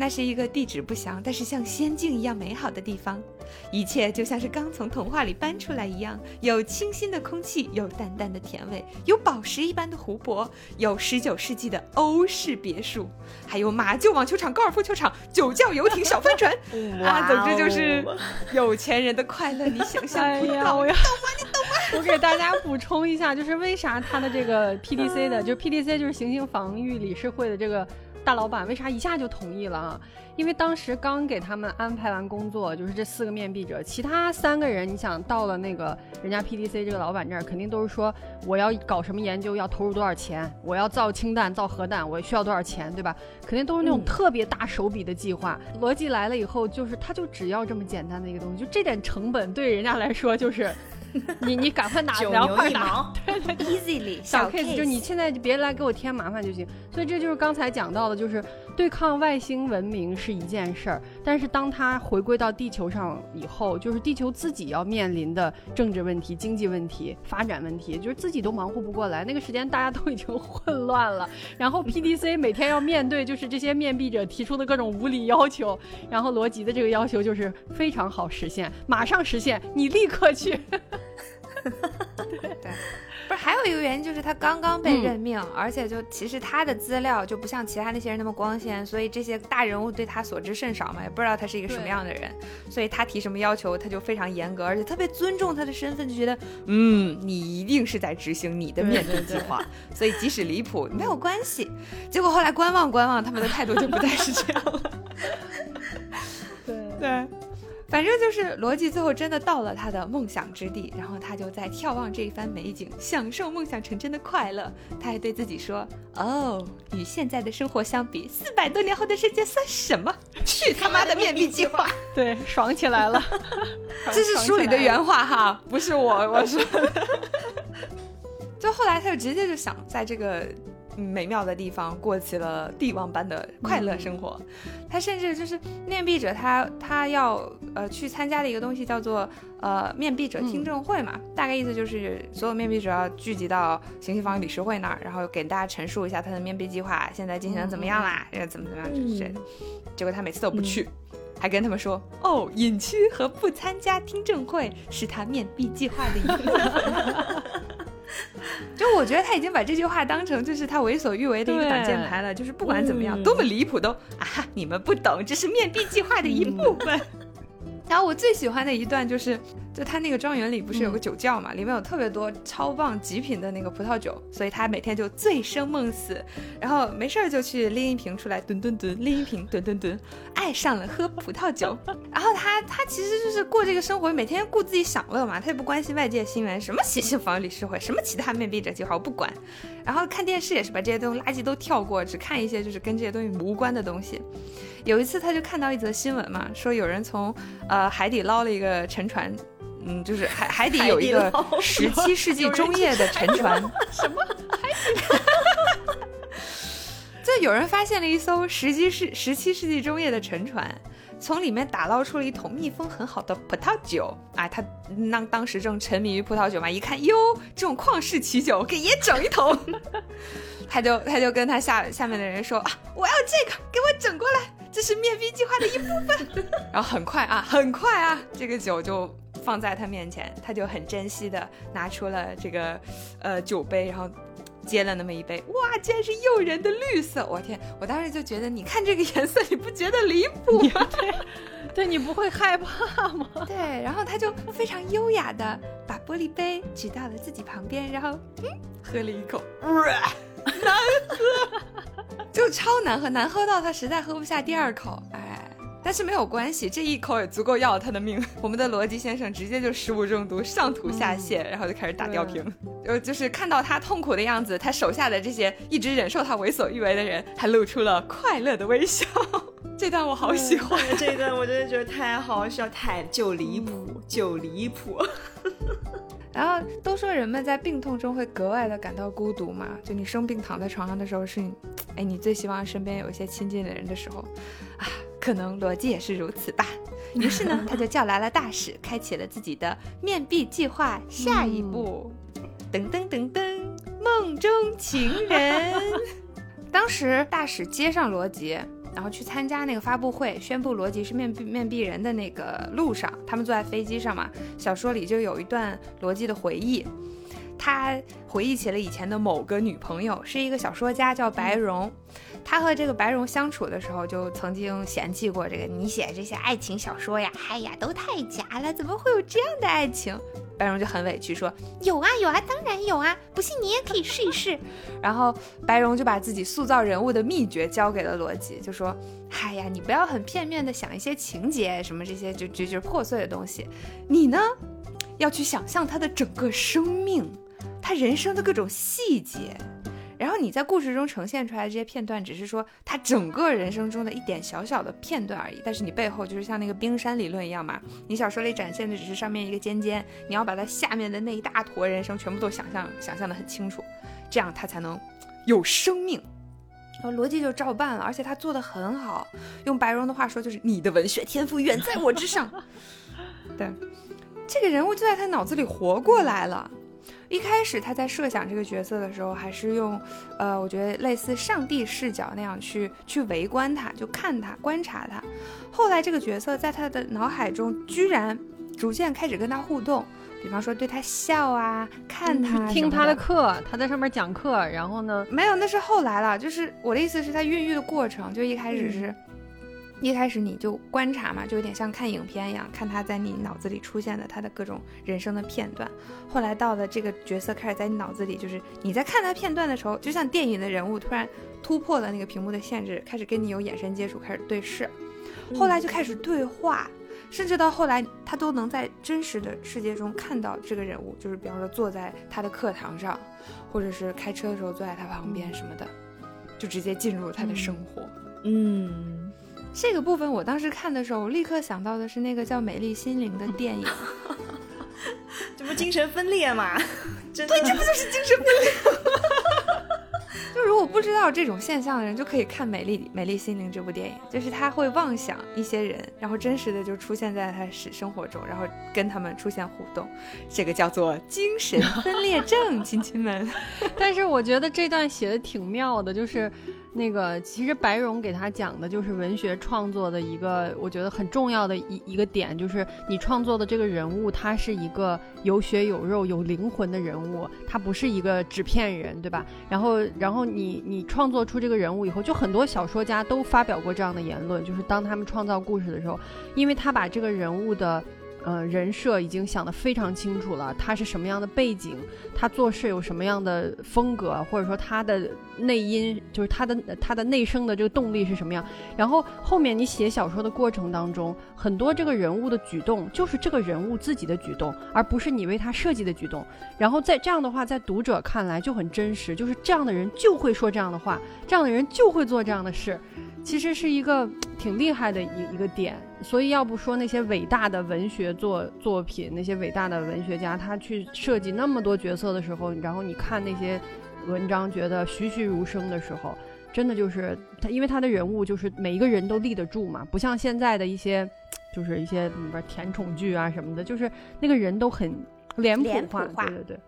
那是一个地址不详，但是像仙境一样美好的地方，一切就像是刚从童话里搬出来一样，有清新的空气，有淡淡的甜味，有宝石一般的湖泊，有十九世纪的欧式别墅，还有马厩网球场、高尔夫球场、酒窖游艇、小帆船，啊，总之就是 有钱人的快乐，你想象不到，呀！懂吗？你懂吗？我给大家补充一下，就是为啥他的这个 PDC 的，就是 PDC 就是行星防御理事会的这个。大老板为啥一下就同意了啊？因为当时刚给他们安排完工作，就是这四个面壁者，其他三个人，你想到了那个人家 PDC 这个老板这儿，肯定都是说我要搞什么研究，要投入多少钱，我要造氢弹、造核弹，我需要多少钱，对吧？肯定都是那种特别大手笔的计划。逻辑来了以后，就是他就只要这么简单的一个东西，就这点成本对人家来说就是。你你赶快拿，然后快拿，对对，easily 小 case，就你现在就别来给我添麻烦就行。所以这就是刚才讲到的，就是对抗外星文明是一件事儿，但是当它回归到地球上以后，就是地球自己要面临的政治问题、经济问题、发展问题，就是自己都忙活不过来。那个时间大家都已经 混乱了，然后 PDC 每天要面对就是这些面壁者提出的各种无理要求，然后罗辑的这个要求就是非常好实现，马上实现，你立刻去。对，不是还有一个原因，就是他刚刚被任命，而且就其实他的资料就不像其他那些人那么光鲜，所以这些大人物对他所知甚少嘛，也不知道他是一个什么样的人，所以他提什么要求，他就非常严格，而且特别尊重他的身份，就觉得嗯，你一定是在执行你的面对计划，所以即使离谱没有关系。结果后来观望观望，他们的态度就不再是这样了。对 对。反正就是罗辑最后真的到了他的梦想之地，然后他就在眺望这一番美景，享受梦想成真的快乐。他还对自己说：“哦，与现在的生活相比，四百多年后的世界算什么？去他妈的面壁计划！”对，爽起来了。这是书里的原话哈，不是我我说。就后来他就直接就想在这个。美妙的地方，过起了帝王般的快乐生活。他甚至就是面壁者，他他要呃去参加的一个东西叫做呃面壁者听证会嘛，大概意思就是所有面壁者要聚集到刑期坊理事会那儿，然后给大家陈述一下他的面壁计划现在进行的怎么样啦，怎么怎么样之类的。结果他每次都不去，还跟他们说哦，隐居和不参加听证会是他面壁计划的一部分。就我觉得他已经把这句话当成就是他为所欲为的一个挡箭牌了，就是不管怎么样，多么离谱都啊，你们不懂，这是面壁计划的一部分。然后我最喜欢的一段就是。就他那个庄园里不是有个酒窖嘛，里面有特别多超棒极品的那个葡萄酒，所以他每天就醉生梦死，然后没事儿就去拎一瓶出来，吨吨吨拎一瓶，吨吨吨，爱上了喝葡萄酒。然后他他其实就是过这个生活，每天顾自己享乐嘛，他也不关心外界新闻，什么新新房理事会，什么其他面壁者计划我不管。然后看电视也是把这些东西垃圾都跳过，只看一些就是跟这些东西无关的东西。有一次他就看到一则新闻嘛，说有人从呃海底捞了一个沉船。嗯，就是海 海底有一个十七 世纪中叶的沉船，什么海底？就有人发现了一艘十七世十七世纪中叶的沉船，从里面打捞出了一桶密封很好的葡萄酒。啊，他当当时正沉迷于葡萄酒嘛，一看哟，这种旷世奇酒，给爷整一桶。他就他就跟他下下面的人说啊，我要这个，给我整过来，这是面壁计划的一部分。然后很快啊，很快啊，这个酒就。放在他面前，他就很珍惜的拿出了这个，呃，酒杯，然后接了那么一杯，哇，竟然是诱人的绿色！我天，我当时就觉得，你看这个颜色，你不觉得离谱吗？对，对你不会害怕吗？对，然后他就非常优雅的把玻璃杯举到了自己旁边，然后嗯，喝了一口，难喝，就超难喝，难喝到他实在喝不下第二口，哎。但是没有关系，这一口也足够要了他的命。我们的逻辑先生直接就食物中毒，上吐下泻，然后就开始打吊瓶。呃，就是看到他痛苦的样子，他手下的这些一直忍受他为所欲为的人，还露出了快乐的微笑。这段我好喜欢，这一段我真的觉得太好笑，太就离谱，就离谱。然后都说人们在病痛中会格外的感到孤独嘛，就你生病躺在床上的时候，是你，哎，你最希望身边有一些亲近的人的时候，啊。可能逻辑也是如此吧。于是呢，他就叫来了大使，开启了自己的面壁计划。下一步，噔噔噔噔，梦中情人。当时大使接上罗辑，然后去参加那个发布会，宣布罗辑是面壁面壁人的那个路上，他们坐在飞机上嘛。小说里就有一段罗辑的回忆。他回忆起了以前的某个女朋友，是一个小说家，叫白蓉。他和这个白蓉相处的时候，就曾经嫌弃过这个你写这些爱情小说呀，哎呀，都太假了，怎么会有这样的爱情？白蓉就很委屈说：“有啊有啊，当然有啊，不信你也可以试一试。”然后白蓉就把自己塑造人物的秘诀交给了罗辑，就说：“哎呀，你不要很片面的想一些情节什么这些就就就破碎的东西，你呢，要去想象他的整个生命，他人生的各种细节。”然后你在故事中呈现出来的这些片段，只是说他整个人生中的一点小小的片段而已。但是你背后就是像那个冰山理论一样嘛，你小说里展现的只是上面一个尖尖，你要把它下面的那一大坨人生全部都想象想象的很清楚，这样他才能有生命。然后逻辑就照办了，而且他做的很好。用白蓉的话说，就是你的文学天赋远在我之上。对，这个人物就在他脑子里活过来了。一开始他在设想这个角色的时候，还是用，呃，我觉得类似上帝视角那样去去围观他，就看他观察他。后来这个角色在他的脑海中居然逐渐开始跟他互动，比方说对他笑啊，看他，听他的课，他在上面讲课，然后呢，没有，那是后来了。就是我的意思是，他孕育的过程，就一开始是。一开始你就观察嘛，就有点像看影片一样，看他在你脑子里出现的他的各种人生的片段。后来到了这个角色开始在你脑子里，就是你在看他片段的时候，就像电影的人物突然突破了那个屏幕的限制，开始跟你有眼神接触，开始对视。后来就开始对话，甚至到后来他都能在真实的世界中看到这个人物，就是比方说坐在他的课堂上，或者是开车的时候坐在他旁边什么的，就直接进入他的生活。嗯。这个部分我当时看的时候，我立刻想到的是那个叫《美丽心灵》的电影，这不精神分裂吗？对，这不就是精神分裂？就如果不知道这种现象的人，就可以看《美丽美丽心灵》这部电影，就是他会妄想一些人，然后真实的就出现在他生生活中，然后跟他们出现互动，这个叫做精神分裂症，亲亲们。但是我觉得这段写的挺妙的，就是。那个其实白蓉给他讲的就是文学创作的一个，我觉得很重要的一一个点，就是你创作的这个人物，他是一个有血有肉、有灵魂的人物，他不是一个纸片人，对吧？然后，然后你你创作出这个人物以后，就很多小说家都发表过这样的言论，就是当他们创造故事的时候，因为他把这个人物的。呃，人设已经想得非常清楚了，他是什么样的背景，他做事有什么样的风格，或者说他的内因，就是他的他的内生的这个动力是什么样。然后后面你写小说的过程当中，很多这个人物的举动就是这个人物自己的举动，而不是你为他设计的举动。然后在这样的话，在读者看来就很真实，就是这样的人就会说这样的话，这样的人就会做这样的事。其实是一个挺厉害的一一个点，所以要不说那些伟大的文学作作品，那些伟大的文学家，他去设计那么多角色的时候，然后你看那些文章，觉得栩栩如生的时候，真的就是他，因为他的人物就是每一个人都立得住嘛，不像现在的一些，就是一些里边甜宠剧啊什么的，就是那个人都很脸谱化，对对对。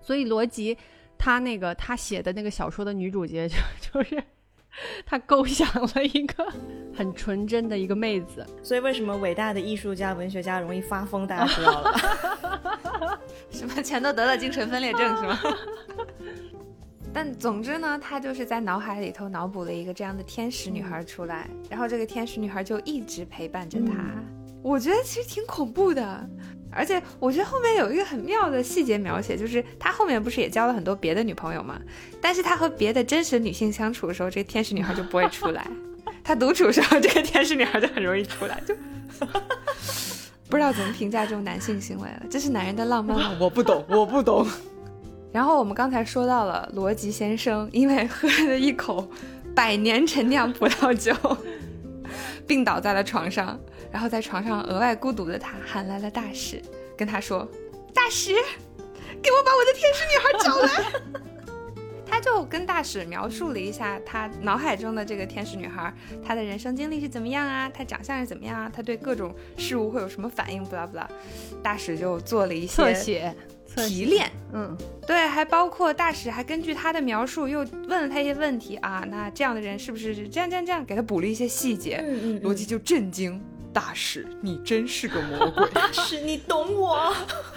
所以罗辑他那个他写的那个小说的女主角就就是。他构想了一个很纯真的一个妹子，所以为什么伟大的艺术家、文学家容易发疯？大家知道了，什么全都得了精神分裂症是吗？但总之呢，他就是在脑海里头脑补了一个这样的天使女孩出来，然后这个天使女孩就一直陪伴着他。我觉得其实挺恐怖的。而且我觉得后面有一个很妙的细节描写，就是他后面不是也交了很多别的女朋友吗？但是他和别的真实女性相处的时候，这个天使女孩就不会出来；他独处的时候，这个天使女孩就很容易出来。就 不知道怎么评价这种男性行为了，这是男人的浪漫吗？我不懂，我不懂。然后我们刚才说到了罗辑先生，因为喝了一口百年陈酿葡萄酒，病倒在了床上。然后在床上额外孤独的他喊来了大使，跟他说：“大使，给我把我的天使女孩找来。”他就跟大使描述了一下他脑海中的这个天使女孩，她的人生经历是怎么样啊？她长相是怎么样啊？她对各种事物会有什么反应？不啦不啦，大使就做了一些侧写提炼。嗯，对，还包括大使还根据他的描述又问了他一些问题啊。那这样的人是不是这样这样这样？给他补了一些细节。嗯嗯，逻辑就震惊。大使，你真是个魔鬼！大使，你懂我。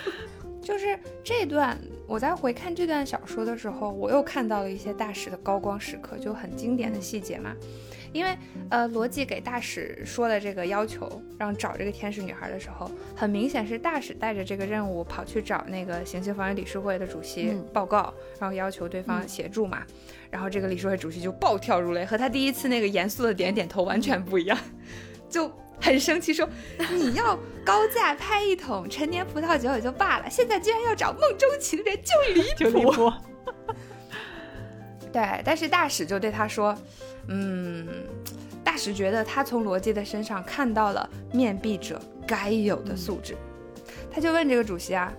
就是这段我在回看这段小说的时候，我又看到了一些大使的高光时刻，就很经典的细节嘛。因为呃，罗辑给大使说的这个要求，让找这个天使女孩的时候，很明显是大使带着这个任务跑去找那个行星防卫理事会的主席报告，然后要求对方协助嘛。然后这个理事会主席就暴跳如雷，和他第一次那个严肃的点点头完全不一样，就很生气说：“你要高价拍一桶陈年葡萄酒也就罢了，现在居然要找梦中情人，就离谱。” 对，但是大使就对他说。嗯，大使觉得他从罗辑的身上看到了面壁者该有的素质，他就问这个主席啊，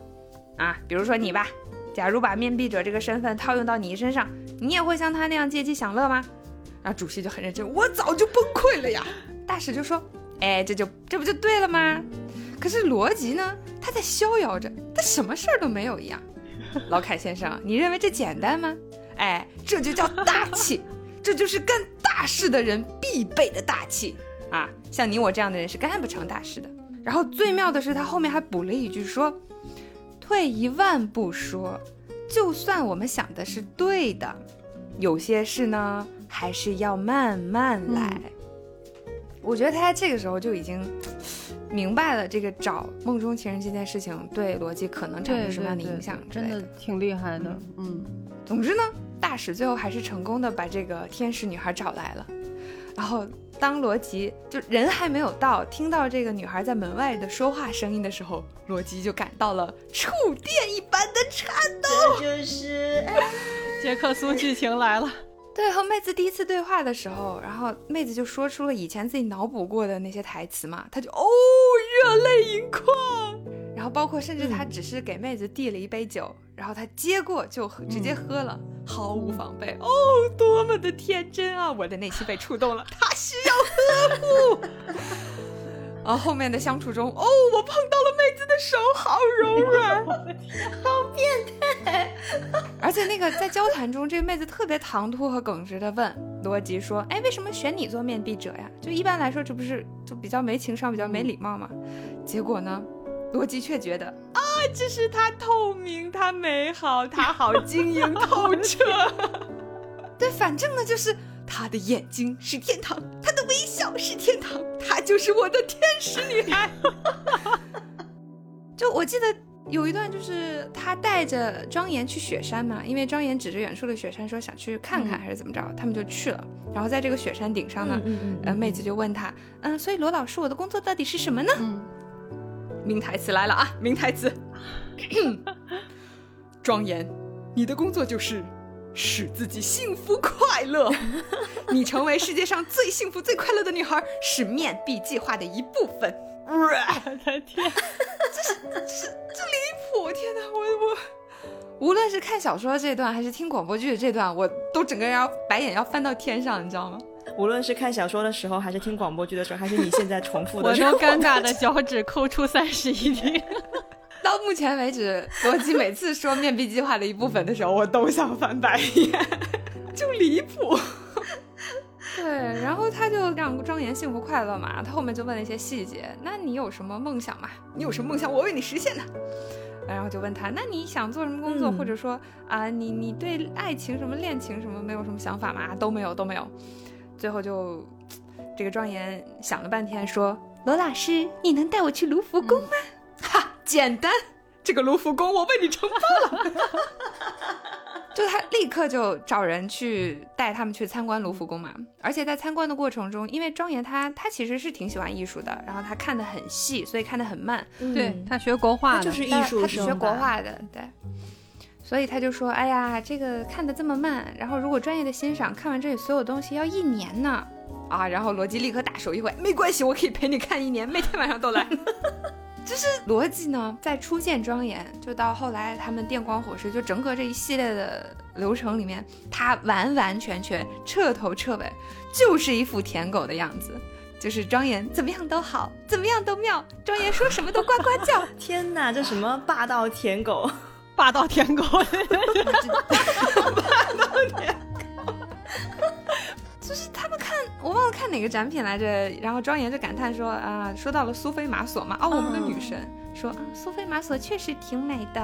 啊，比如说你吧，假如把面壁者这个身份套用到你身上，你也会像他那样借机享乐吗？然后主席就很认真，我早就崩溃了呀。大使就说，哎，这就这不就对了吗？可是罗辑呢，他在逍遥着，他什么事儿都没有一样。老凯先生，你认为这简单吗？哎，这就叫大气。这就是干大事的人必备的大气啊！像你我这样的人是干不成大事的。然后最妙的是，他后面还补了一句说：“退一万步说，就算我们想的是对的，有些事呢还是要慢慢来。”我觉得他在这个时候就已经明白了这个找梦中情人这件事情对逻辑可能产生什么样的影响，真的挺厉害的。嗯，总之呢。大使最后还是成功的把这个天使女孩找来了，然后当罗辑就人还没有到，听到这个女孩在门外的说话声音的时候，罗辑就感到了触电一般的颤抖。这就是杰克苏剧情来了。对，和妹子第一次对话的时候，然后妹子就说出了以前自己脑补过的那些台词嘛，他就哦，热泪盈眶。然后包括甚至他只是给妹子递了一杯酒，然后他接过就直接喝了。毫无防备哦，多么的天真啊！我的内心被触动了，他需要呵护。啊，后面的相处中，哦，我碰到了妹子的手，好柔 软，好变态。而且那个在交谈中，这个妹子特别唐突和耿直的问罗辑说：“哎，为什么选你做面壁者呀？就一般来说，这不是就比较没情商、比较没礼貌吗？”结果呢？罗辑却觉得啊，这是他透明，他美好，他好晶莹透彻。对，反正呢，就是他的眼睛是天堂，他的微笑是天堂，他就是我的天使女孩。就我记得有一段，就是她带着庄严去雪山嘛，因为庄严指着远处的雪山说想去看看，还是怎么着，他们就去了。然后在这个雪山顶上呢，呃，妹子就问他，嗯，所以罗老师，我的工作到底是什么呢？名台词来了啊！名台词，庄严，你的工作就是使自己幸福快乐。你成为世界上最幸福、最快乐的女孩，是面壁计划的一部分。我的天，这是这这离谱！天哪，我我无论是看小说这段，还是听广播剧的这段，我都整个人要白眼要翻到天上，你知道吗？无论是看小说的时候，还是听广播剧的时候，还是你现在重复的，我都尴尬的脚趾抠出三室一厅。到目前为止，罗辑每次说面壁计划的一部分的时候，我都想翻白眼，就离谱。对，然后他就让庄严幸福快乐嘛，他后面就问了一些细节。那你有什么梦想嘛？你有什么梦想？我为你实现的。然后就问他，那你想做什么工作？或者说啊，你你对爱情什么恋情什么没有什么想法吗？都没有，都没有。最后就，这个庄严想了半天，说：“罗老师，你能带我去卢浮宫吗？”哈，简单，这个卢浮宫我为你承包了。就他立刻就找人去带他们去参观卢浮宫嘛。而且在参观的过程中，因为庄严他他其实是挺喜欢艺术的，然后他看的很细，所以看的很慢。对他学国画的，就是艺术他是学国画的，对。所以他就说：“哎呀，这个看的这么慢，然后如果专业的欣赏，看完这里所有东西要一年呢，啊！”然后罗辑立刻大手一挥：“没关系，我可以陪你看一年，每天晚上都来。”就是逻辑呢，在初见庄严，就到后来他们电光火石，就整个这一系列的流程里面，他完完全全彻头彻尾就是一副舔狗的样子，就是庄严怎么样都好，怎么样都妙，庄严说什么都呱呱叫。天哪，这什么霸道舔狗！霸道舔狗，霸道舔狗，就是他们看我忘了看哪个展品来着，然后庄严就感叹说啊，说到了苏菲玛索嘛，哦，我们的女神。说苏菲玛索确实挺美的，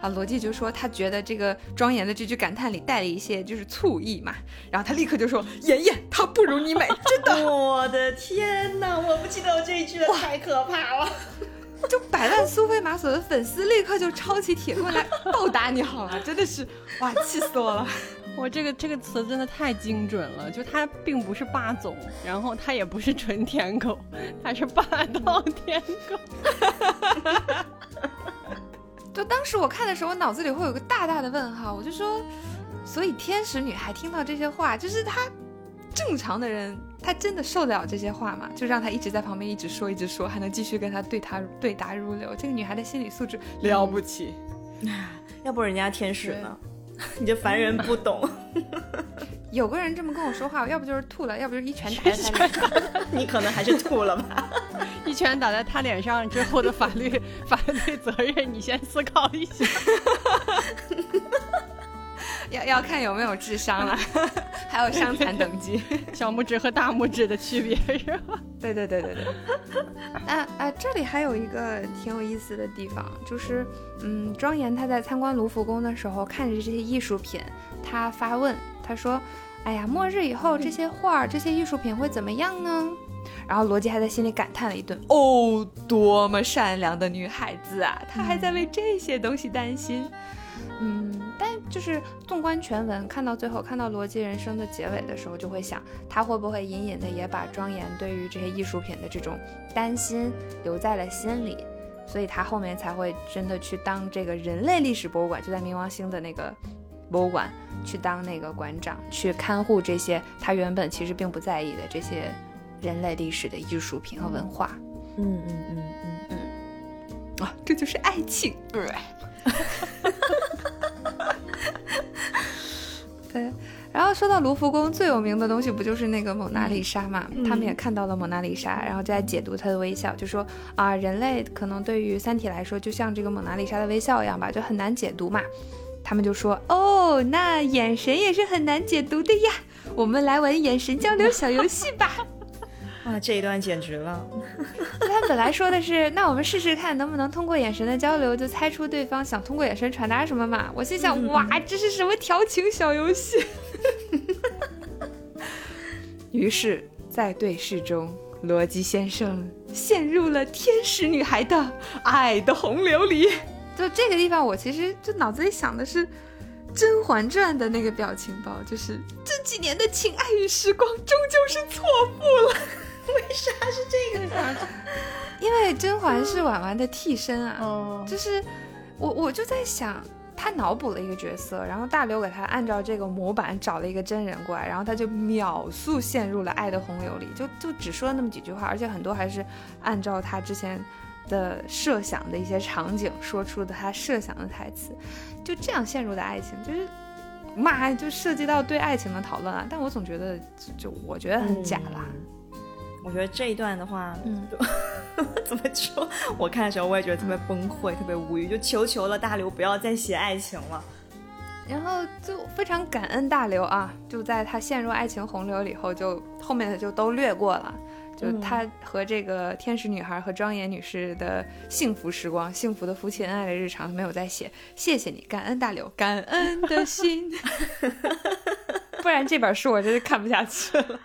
啊罗辑就说他觉得这个庄严的这句感叹里带了一些就是醋意嘛，然后他立刻就说妍妍她不如你美，真的，我的天哪，我不记得我这一句了，太可怕了，就百万苏菲玛索的粉丝立刻就抄起铁棍来暴打你好了，真的是哇，气死我了。我这个这个词真的太精准了，就它并不是霸总，然后它也不是纯舔狗，它是霸道舔狗。就当时我看的时候，我脑子里会有个大大的问号，我就说，所以天使女孩听到这些话，就是她正常的人，她真的受得了这些话吗？就让她一直在旁边一直说一直说，还能继续跟她对她对答如流，这个女孩的心理素质了不起。要不人家天使呢？你这凡人不懂，有个人这么跟我说话，要不就是吐了，要不就是一拳打在他脸上。你可能还是吐了吧？一拳打在他脸上之后的法律法律责任，你先思考一下。要要看有没有智商了，还有伤残等级，小拇指和大拇指的区别是吧？对对对对对。啊啊，这里还有一个挺有意思的地方，就是嗯，庄严他在参观卢浮宫的时候，看着这些艺术品，他发问，他说：“哎呀，末日以后这些画儿、这些艺术品会怎么样呢？”然后罗辑还在心里感叹了一顿：“哦，多么善良的女孩子啊，她还在为这些东西担心。”嗯，但就是纵观全文，看到最后，看到逻辑人生的结尾的时候，就会想，他会不会隐隐的也把庄严对于这些艺术品的这种担心留在了心里，所以他后面才会真的去当这个人类历史博物馆，就在冥王星的那个博物馆去当那个馆长，去看护这些他原本其实并不在意的这些人类历史的艺术品和文化。嗯嗯嗯嗯嗯，啊，这就是爱情。对，然后说到卢浮宫最有名的东西，不就是那个蒙娜丽莎嘛？他们也看到了蒙娜丽莎，然后在解读她的微笑，就说啊，人类可能对于三体来说，就像这个蒙娜丽莎的微笑一样吧，就很难解读嘛。他们就说哦，那眼神也是很难解读的呀，我们来玩眼神交流小游戏吧。啊，这一段简直了！他本来说的是，那我们试试看能不能通过眼神的交流就猜出对方想通过眼神传达什么嘛？我心想，哇，这是什么调情小游戏？于是，在对视中，罗辑先生陷入了天使女孩的爱的洪流里。就这个地方，我其实就脑子里想的是《甄嬛传》的那个表情包，就是这几年的情爱与时光终究是错付了。为啥是这个呢？因为甄嬛是婉婉的替身啊，就是我我就在想，他脑补了一个角色，然后大刘给他按照这个模板找了一个真人过来，然后他就秒速陷入了爱的洪流里，就就只说了那么几句话，而且很多还是按照他之前的设想的一些场景说出的他设想的台词，就这样陷入的爱情，就是妈就涉及到对爱情的讨论啊，但我总觉得就我觉得很假啦。我觉得这一段的话，嗯，怎么说？我看的时候我也觉得特别崩溃，特别无语，就求求了大刘不要再写爱情了。然后就非常感恩大刘啊，就在他陷入爱情洪流以后，就后面的就都略过了，就他和这个天使女孩和庄严女士的幸福时光、幸福的夫妻恩爱的日常没有再写。谢谢你，感恩大刘，感恩的心。不然这本书我真是看不下去了。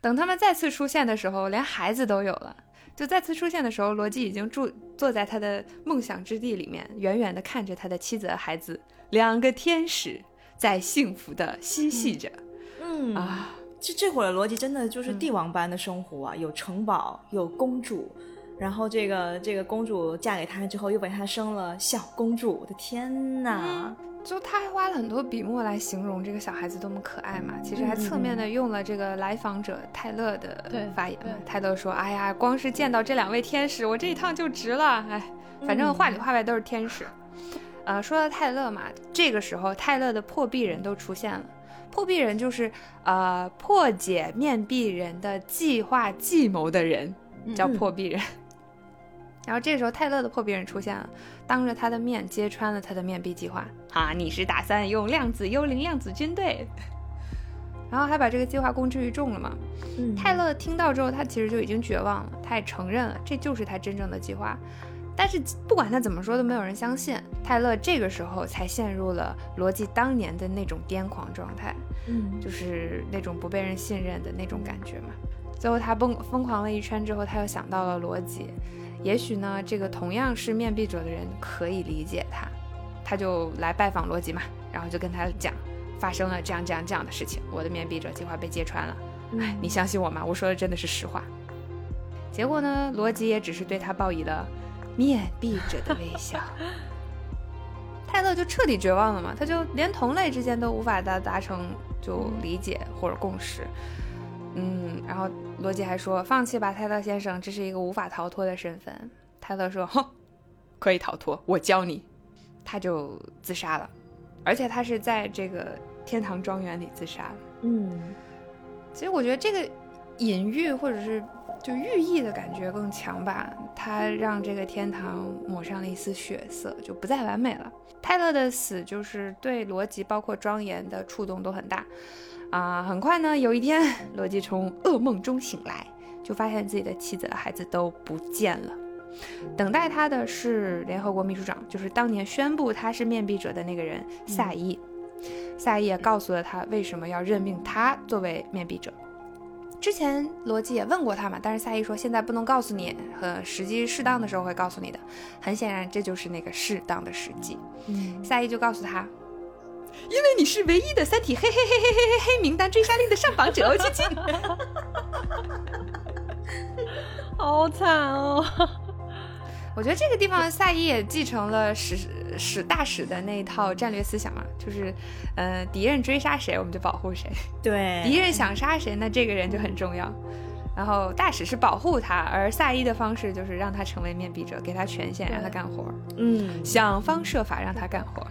等他们再次出现的时候，连孩子都有了。就再次出现的时候，罗辑已经住坐在他的梦想之地里面，远远地看着他的妻子和孩子，两个天使在幸福的嬉戏着。嗯啊，这这会儿的罗辑真的就是帝王般的生活啊，有城堡，有公主，然后这个这个公主嫁给他之后，又给他生了小公主。我的天哪！就他还花了很多笔墨来形容这个小孩子多么可爱嘛，其实还侧面的用了这个来访者泰勒的发言。泰勒说：“哎呀，光是见到这两位天使，我这一趟就值了。哎，反正话里话外都是天使。”呃，说到泰勒嘛，这个时候泰勒的破壁人都出现了。破壁人就是呃破解面壁人的计划计谋的人，叫破壁人。然后这时候泰勒的破壁人出现了。当着他的面揭穿了他的面壁计划。啊，你是打算用量子幽灵量子军队？然后还把这个计划公之于众了嘛。嗯泰勒听到之后，他其实就已经绝望了，他也承认了这就是他真正的计划。但是不管他怎么说，都没有人相信。泰勒这个时候才陷入了罗辑当年的那种癫狂状态，嗯就是那种不被人信任的那种感觉嘛。最后他疯疯狂了一圈之后，他又想到了罗辑，也许呢，这个同样是面壁者的人可以理解他，他就来拜访罗辑嘛，然后就跟他讲发生了这样这样这样的事情，我的面壁者计划被揭穿了。哎，你相信我吗？我说的真的是实话。结果呢，罗辑也只是对他报以了面壁者的微笑。泰勒就彻底绝望了嘛，他就连同类之间都无法达达成就理解或者共识。嗯，然后罗辑还说放弃吧，泰勒先生，这是一个无法逃脱的身份。泰勒说：“哼，可以逃脱，我教你。”他就自杀了，而且他是在这个天堂庄园里自杀了。嗯其实我觉得这个隐喻或者是就寓意的感觉更强吧，它让这个天堂抹上了一丝血色，就不再完美了。泰勒的死就是对罗辑包括庄严的触动都很大啊、很快呢，有一天罗辑从噩梦中醒来，就发现自己的妻子和孩子都不见了。等待他的是联合国秘书长，就是当年宣布他是面壁者的那个人萨伊。萨伊也告诉了他为什么要任命他作为面壁者。之前罗辑也问过他嘛，但是萨伊说现在不能告诉你，和时机适当的时候会告诉你的。很显然，这就是那个适当的时机。嗯萨伊就告诉他，因为你是唯一的三体嘿嘿嘿嘿嘿嘿黑名单追杀令的上榜者哦，亲亲。好惨哦！我觉得这个地方萨伊也继承了史史大使的那一套战略思想嘛，就是，呃，敌人追杀谁我们就保护谁，对，敌人想杀谁那这个人就很重要。然后大使是保护他，而萨伊的方式就是让他成为面壁者，给他权限，让他干活，嗯想方设法让他干活。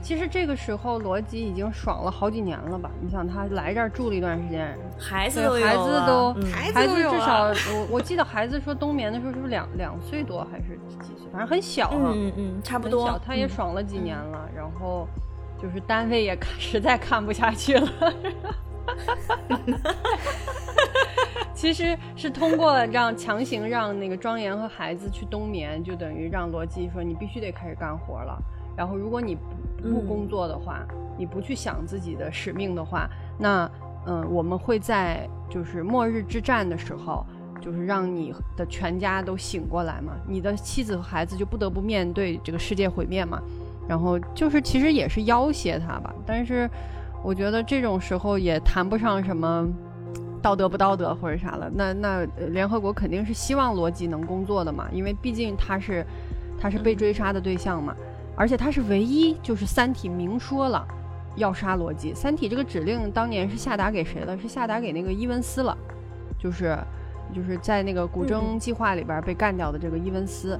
其实这个时候罗辑已经爽了好几年了吧？你想他来这儿住了一段时间，孩子对孩都有了子都嗯孩子至少我我记得孩子说冬眠的时候是不是两两岁多还是几岁？反正很小啊，嗯嗯，差不多小。他也嗯爽了几年了，然后就是单位也看 实在看不下去了。其实是通过让强行让那个庄严和孩子去冬眠，就等于让罗辑说你必须得开始干活了。然后如果你不工作的话，你不去想自己的使命的话，那嗯，我们会在就是末日之战的时候，就是让你的全家都醒过来嘛，你的妻子和孩子就不得不面对这个世界毁灭嘛。然后就是其实也是要挟他吧，但是我觉得这种时候也谈不上什么道德不道德或者啥了。那那呃联合国肯定是希望罗辑能工作的嘛，因为毕竟他是他是被追杀的对象嘛，而且他是唯一就是三体明说了要杀罗辑。三体这个指令当年是下达给谁了？是下达给那个伊文斯了，就是就是在那个古筝计划里边被干掉的这个伊文斯。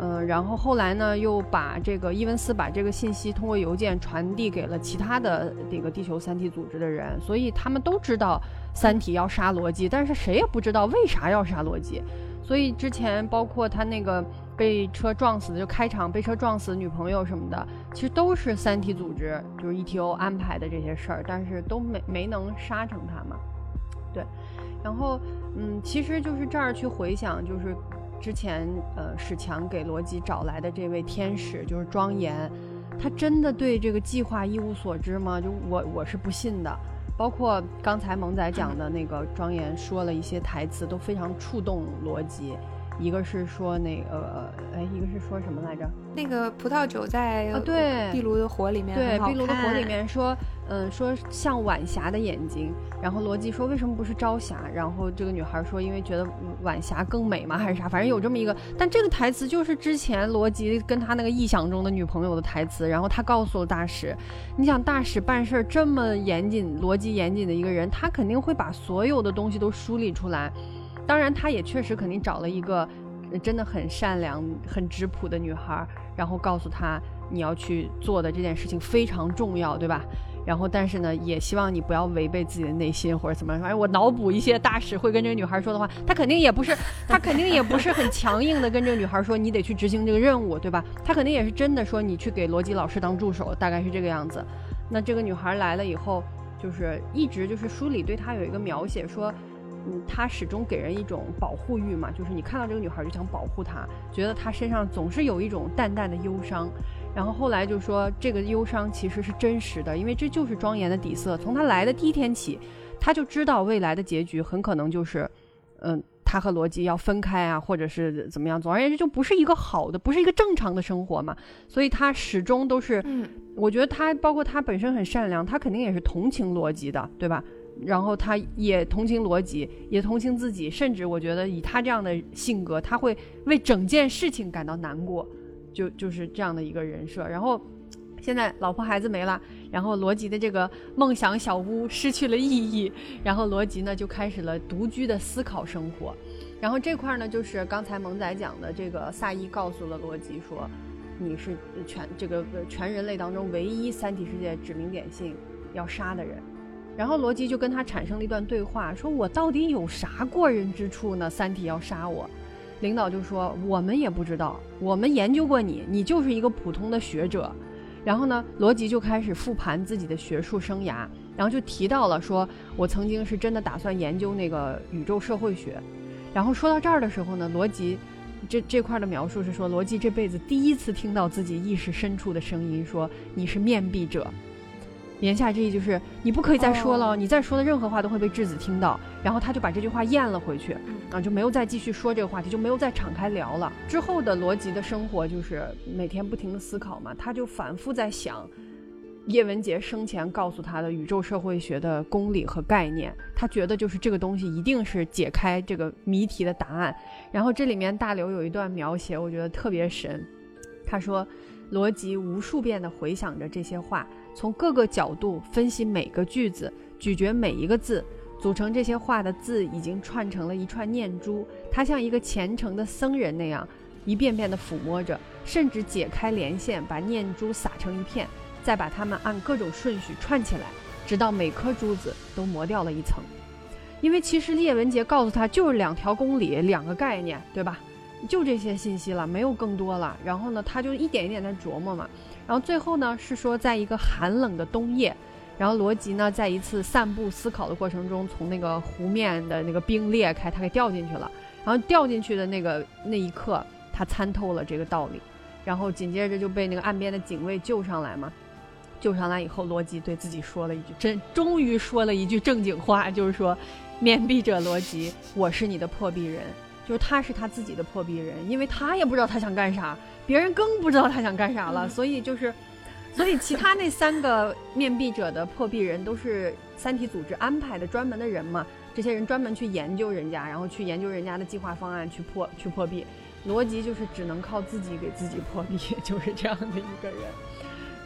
嗯，然后后来呢，又把这个伊文斯把这个信息通过邮件传递给了其他的这个地球三体组织的人，所以他们都知道三体要杀罗辑，但是谁也不知道为啥要杀罗辑。所以之前包括他那个被车撞死的，就开场被车撞死女朋友什么的，其实都是三体组织就是 ETO 安排的这些事儿，但是都没没能杀成他嘛。对，然后嗯，其实就是这儿去回想，就是之前呃史强给罗辑找来的这位天使，就是庄严，他真的对这个计划一无所知吗？就我我是不信的。包括刚才萌仔讲的那个庄严说了一些台词，都非常触动罗辑。一个是说那个，哎，一个是说什么来着？那个葡萄酒在啊对壁炉的火里面对，壁炉的火里面说，嗯，说像晚霞的眼睛。然后罗辑说为什么不是朝霞？然后这个女孩说因为觉得晚霞更美嘛，还是啥？反正有这么一个。但这个台词就是之前罗辑跟他那个臆想中的女朋友的台词。然后他告诉了大使，你想大使办事儿这么严谨、逻辑严谨的一个人，他肯定会把所有的东西都梳理出来。当然，他也确实肯定找了一个真的很善良、很质朴的女孩儿，然后告诉她你要去做的这件事情非常重要，对吧？然后，但是呢，也希望你不要违背自己的内心或者怎么样。反正我脑补一些大使会跟这个女孩说的话，他肯定也不是，他肯定也不是很强硬的跟这个女孩说你得去执行这个任务，对吧？他肯定也是真的说你去给罗辑老师当助手，大概是这个样子。那这个女孩来了以后，就是一直就是书里对他有一个描写说，嗯，他始终给人一种保护欲嘛，就是你看到这个女孩就想保护她，觉得她身上总是有一种淡淡的忧伤。然后后来就说这个忧伤其实是真实的，因为这就是庄严的底色。从他来的第一天起，他就知道未来的结局很可能就是，嗯，他和罗辑要分开啊，或者是怎么样。总而言之，就不是一个好的，不是一个正常的生活嘛。所以他始终都是，我觉得他包括他本身很善良，他肯定也是同情罗辑的，对吧？然后他也同情罗辑，也同情自己，甚至我觉得以他这样的性格，他会为整件事情感到难过。就就是这样的一个人设，然后现在老婆孩子没了，然后罗辑的这个梦想小屋失去了意义，然后罗辑呢就开始了独居的思考生活，然后这块呢就是刚才萌仔讲的，这个萨伊告诉了罗辑说，你是全这个全人类当中唯一三体世界指名点姓要杀的人，然后罗辑就跟他产生了一段对话，说我到底有啥过人之处呢？三体要杀我？领导就说：“我们也不知道，我们研究过你，你就是一个普通的学者。”然后呢，罗辑就开始复盘自己的学术生涯，然后就提到了说：“我曾经是真的打算研究那个宇宙社会学。”然后说到这儿的时候呢，罗辑这这块的描述是说，罗辑这辈子第一次听到自己意识深处的声音说：“你是面壁者。”言下之意就是你不可以再说了，你再说的任何话都会被质子听到。然后他就把这句话咽了回去，啊，就没有再继续说这个话题，就没有再敞开聊了。之后的罗辑的生活就是每天不停的思考嘛，他就反复在想叶文洁生前告诉他的宇宙社会学的公理和概念，他觉得就是这个东西一定是解开这个谜题的答案。然后这里面大刘有一段描写，我觉得特别神，他说罗辑无数遍的回想着这些话。从各个角度分析每个句子，咀嚼每一个字，组成这些话的字已经串成了一串念珠。他像一个虔诚的僧人那样，一遍遍地抚摸着，甚至解开连线，把念珠撒成一片，再把它们按各种顺序串起来，直到每颗珠子都磨掉了一层。因为其实叶文洁告诉他，就是两条公理，两个概念，对吧？就这些信息了，没有更多了。然后呢，他就一点一点在琢磨嘛。然后最后呢，是说在一个寒冷的冬夜，然后罗辑呢在一次散步思考的过程中，从那个湖面的那个冰裂开，他给掉进去了。然后掉进去的那个那一刻，他参透了这个道理。然后紧接着就被那个岸边的警卫救上来嘛。救上来以后，罗辑对自己说了一句：“真，终于说了一句正经话，就是说，面壁者罗辑，我是你的破壁人。”就是他是他自己的破壁人，因为他也不知道他想干啥，别人更不知道他想干啥了，所以就是，所以其他那三个面壁者的破壁人都是三体组织安排的专门的人嘛，这些人专门去研究人家，然后去研究人家的计划方案去破去破壁，逻辑就是只能靠自己给自己破壁，就是这样的一个人。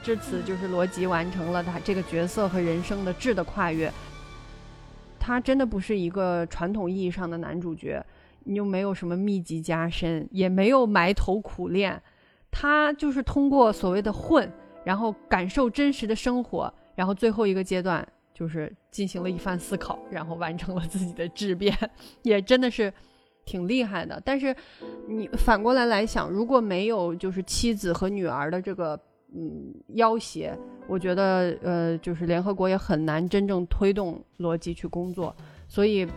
至此，就是罗辑完成了他这个角色和人生的质的跨越。他真的不是一个传统意义上的男主角。又没有什么秘籍加深，也没有埋头苦练，他就是通过所谓的混，然后感受真实的生活，然后最后一个阶段就是进行了一番思考，然后完成了自己的质变，也真的是挺厉害的。但是你反过来来想，如果没有就是妻子和女儿的这个嗯要挟，我觉得呃就是联合国也很难真正推动罗辑去工作，所以。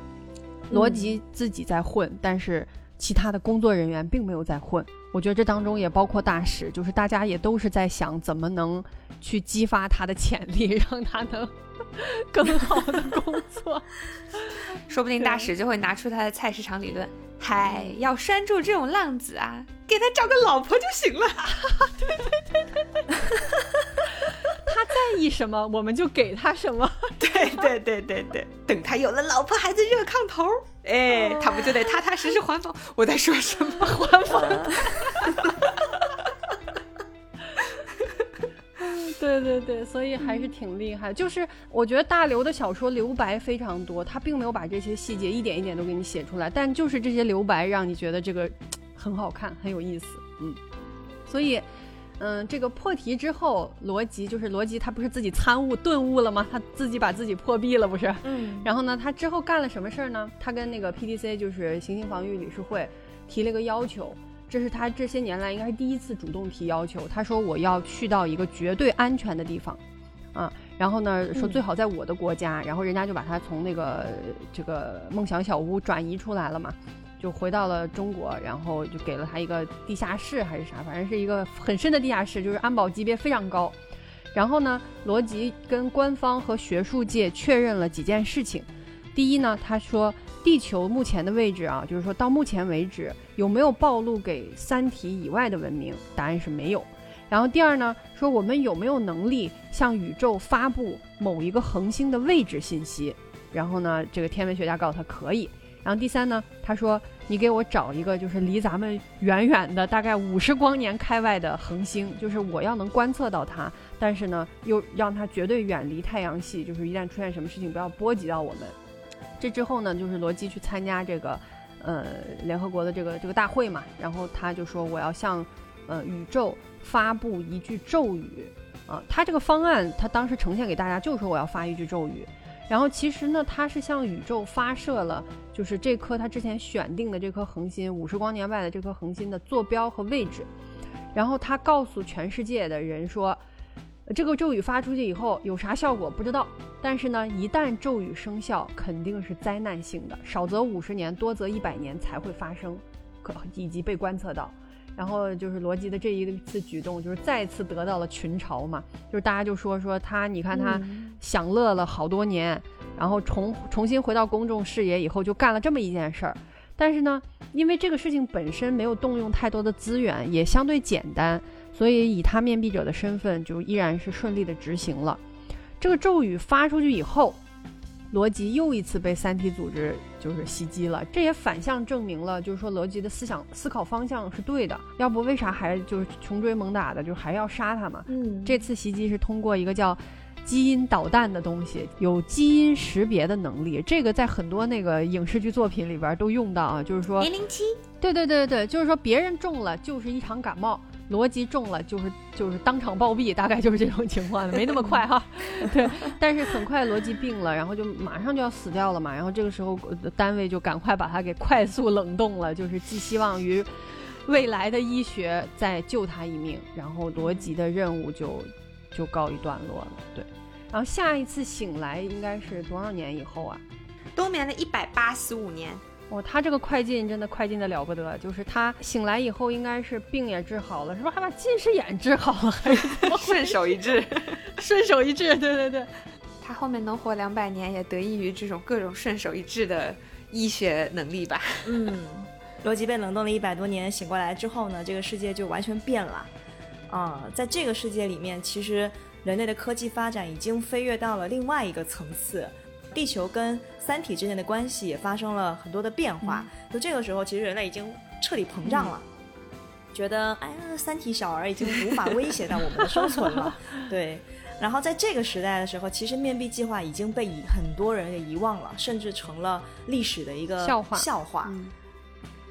罗辑自己在混，但是其他的工作人员并没有在混。我觉得这当中也包括大使，就是大家也都是在想怎么能去激发他的潜力，让他能更好的工作。说不定大使就会拿出他的菜市场理论：嗨，要拴住这种浪子啊，给他找个老婆就行了。对对对对对。他在意什么，我们就给他什么。对对对对对，等他有了老婆孩子热炕头，哎，他不就得踏踏实实还房？我在说什么？还房？对对对，所以还是挺厉害。就是我觉得大刘的小说留白非常多，他并没有把这些细节一点一点都给你写出来，但就是这些留白让你觉得这个很好看，很有意思。嗯，所以。嗯，这个破题之后，罗辑就是罗辑，他不是自己参悟顿悟了吗？他自己把自己破壁了，不是？嗯。然后呢，他之后干了什么事儿呢？他跟那个 PDC，就是行星防御理事会，提了一个要求，这是他这些年来应该是第一次主动提要求。他说我要去到一个绝对安全的地方，啊，然后呢说最好在我的国家，然后人家就把他从那个这个梦想小屋转移出来了嘛，就回到了中国，然后就给了他一个地下室还是啥，反正是一个很深的地下室，就是安保级别非常高。然后呢，罗辑跟官方和学术界确认了几件事情。第一呢，他说地球目前的位置啊，就是说到目前为止有没有暴露给三体以外的文明？答案是没有。然后第二呢，说我们有没有能力向宇宙发布某一个恒星的位置信息？然后呢，这个天文学家告诉他可以。然后第三呢，他说你给我找一个就是离咱们远远的，大概五十光年开外的恒星，就是我要能观测到它，但是呢又让它绝对远离太阳系，就是一旦出现什么事情不要波及到我们。这之后呢，就是罗辑去参加这个，呃，联合国的这个这个大会嘛，然后他就说我要向，呃，宇宙发布一句咒语，啊，他这个方案他当时呈现给大家就说我要发一句咒语，然后其实呢，他是向宇宙发射了，就是这颗他之前选定的这颗恒星五十光年外的这颗恒星的坐标和位置，然后他告诉全世界的人说。这个咒语发出去以后有啥效果不知道，但是呢，一旦咒语生效，肯定是灾难性的，少则五十年，多则一百年才会发生，可以及被观测到。然后就是罗辑的这一次举动，就是再次得到了群嘲嘛，就是大家就说说他，你看他享乐了好多年，然后重重新回到公众视野以后，就干了这么一件事儿。但是呢，因为这个事情本身没有动用太多的资源，也相对简单。所以，以他面壁者的身份，就依然是顺利的执行了这个咒语发出去以后，罗辑又一次被三体组织就是袭击了。这也反向证明了，就是说罗辑的思想思考方向是对的。要不为啥还就是穷追猛打的，就还要杀他嘛？嗯，这次袭击是通过一个叫基因导弹的东西，有基因识别的能力。这个在很多那个影视剧作品里边都用到啊，就是说零零七，对对对对，就是说别人中了就是一场感冒。逻辑中了就是就是当场暴毙，大概就是这种情况，没 那么快哈。对，但是很快逻辑病了，然后就马上就要死掉了嘛。然后这个时候单位就赶快把他给快速冷冻了，就是寄希望于未来的医学再救他一命。然后逻辑的任务就就告一段落了。对，然后下一次醒来应该是多少年以后啊？冬眠了一百八十五年。哦，他这个快进真的快进的了不得，就是他醒来以后应该是病也治好了，是不是还把近视眼治好了？还是 顺手一治？顺手一治，对对对。他后面能活两百年，也得益于这种各种顺手一治的医学能力吧？嗯，罗辑被冷冻了一百多年，醒过来之后呢，这个世界就完全变了。啊，在这个世界里面，其实人类的科技发展已经飞跃到了另外一个层次。地球跟三体之间的关系也发生了很多的变化。就这个时候，其实人类已经彻底膨胀了，觉得哎呀，三体小儿已经无法威胁到我们的生存了。对。然后在这个时代的时候，其实面壁计划已经被以很多人给遗忘了，甚至成了历史的一个笑话。笑话。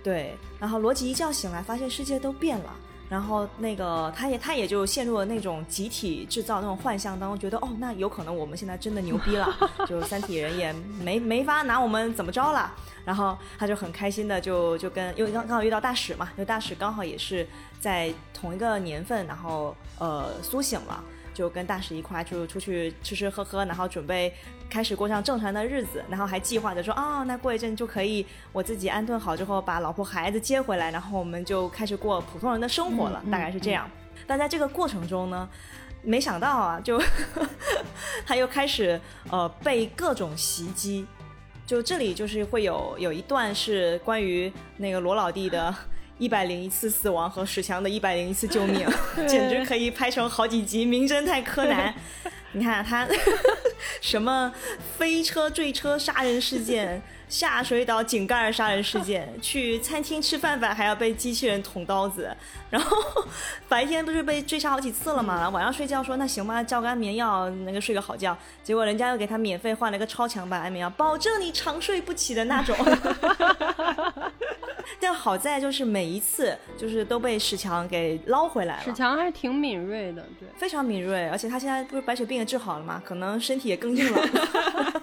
对。然后罗辑一觉醒来，发现世界都变了。然后那个他也他也就陷入了那种集体制造那种幻象当中，觉得哦，那有可能我们现在真的牛逼了，就三体人也没没法拿我们怎么着了。然后他就很开心的就就跟因为刚刚好遇到大使嘛，因为大使刚好也是在同一个年份，然后呃苏醒了。就跟大使一块就出去吃吃喝喝，然后准备开始过上正常的日子，然后还计划着说啊，那过一阵就可以我自己安顿好之后，把老婆孩子接回来，然后我们就开始过普通人的生活了，大概是这样。但在这个过程中呢，没想到啊，就 他又开始呃被各种袭击，就这里就是会有有一段是关于那个罗老弟的。一百零一次死亡和史强的一百零一次救命，简直可以拍成好几集《名侦探柯南》。你看他 什么飞车坠车杀人事件。下水道井盖杀人事件，去餐厅吃饭饭还要被机器人捅刀子，然后白天不是被追杀好几次了吗？晚上睡觉说那行吧，叫个安眠药，那个睡个好觉。结果人家又给他免费换了个超强版安眠药，保证你长睡不起的那种。但好在就是每一次就是都被史强给捞回来了。史强还是挺敏锐的，对，非常敏锐，而且他现在不是白血病也治好了吗？可能身体也更硬了。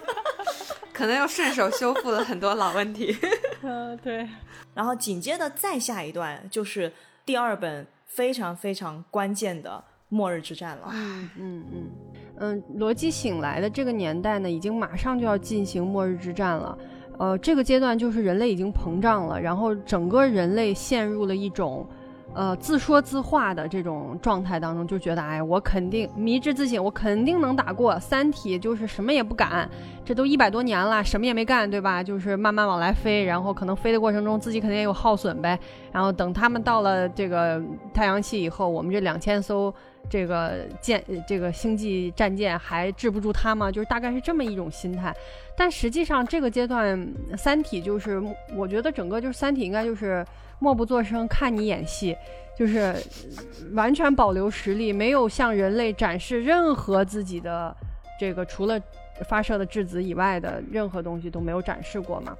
可能又顺手修复了很多老问题。嗯，对。然后紧接着再下一段就是第二本非常非常关键的末日之战了。嗯嗯嗯。嗯，罗辑醒来的这个年代呢，已经马上就要进行末日之战了。呃，这个阶段就是人类已经膨胀了，然后整个人类陷入了一种。呃，自说自话的这种状态当中，就觉得，哎，我肯定迷之自信，我肯定能打过三体，就是什么也不敢，这都一百多年了，什么也没干，对吧？就是慢慢往来飞，然后可能飞的过程中自己肯定也有耗损呗，然后等他们到了这个太阳系以后，我们这两千艘这个舰，这个星际战舰还治不住他吗？就是大概是这么一种心态。但实际上这个阶段，三体就是，我觉得整个就是三体应该就是。默不作声，看你演戏，就是完全保留实力，没有向人类展示任何自己的这个除了发射的质子以外的任何东西都没有展示过嘛？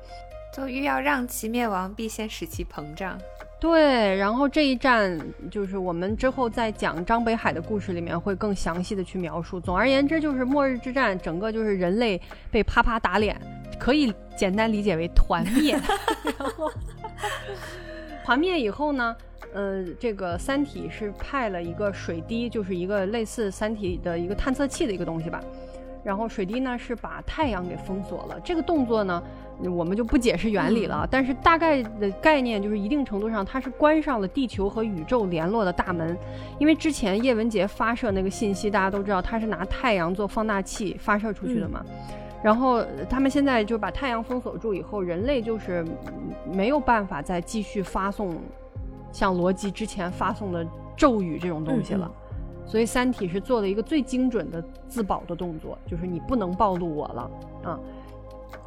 就欲要让其灭亡，必先使其膨胀。对，然后这一战就是我们之后在讲张北海的故事里面会更详细的去描述。总而言之，就是末日之战，整个就是人类被啪啪打脸，可以简单理解为团灭。然后。团灭以后呢，呃，这个三体是派了一个水滴，就是一个类似三体的一个探测器的一个东西吧。然后水滴呢是把太阳给封锁了。这个动作呢，我们就不解释原理了。但是大概的概念就是，一定程度上它是关上了地球和宇宙联络的大门。因为之前叶文洁发射那个信息，大家都知道，他是拿太阳做放大器发射出去的嘛。然后他们现在就把太阳封锁住以后，人类就是没有办法再继续发送像罗辑之前发送的咒语这种东西了。所以三体是做了一个最精准的自保的动作，就是你不能暴露我了啊。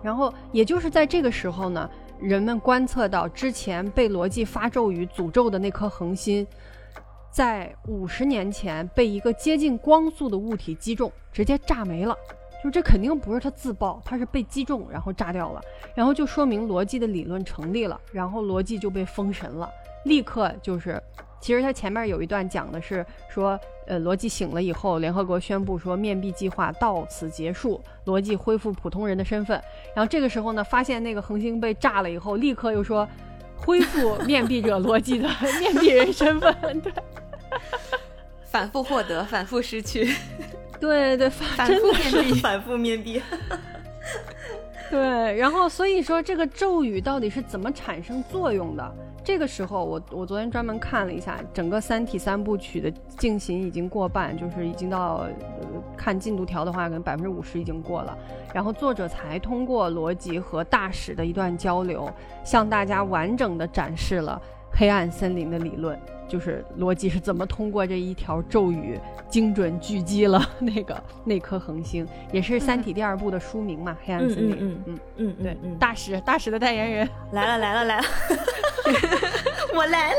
然后也就是在这个时候呢，人们观测到之前被罗辑发咒语诅咒的那颗恒星，在五十年前被一个接近光速的物体击中，直接炸没了。就这肯定不是他自爆，他是被击中然后炸掉了，然后就说明逻辑的理论成立了，然后逻辑就被封神了，立刻就是，其实他前面有一段讲的是说，呃，逻辑醒了以后，联合国宣布说面壁计划到此结束，逻辑恢复普通人的身份，然后这个时候呢，发现那个恒星被炸了以后，立刻又说恢复面壁者逻辑的 面壁人身份，对，反复获得，反复失去。对对，反复面壁，反复面壁。对，然后所以说这个咒语到底是怎么产生作用的？这个时候我我昨天专门看了一下，整个《三体》三部曲的进行已经过半，就是已经到看进度条的话，可能百分之五十已经过了。然后作者才通过逻辑和大使的一段交流，向大家完整的展示了黑暗森林的理论。就是逻辑是怎么通过这一条咒语精准狙击了 那个那颗恒星，也是《三体》第二部的书名嘛，《黑暗森林》。嗯嗯嗯嗯，对，大使大使的代言人 来了来了来了，我来了。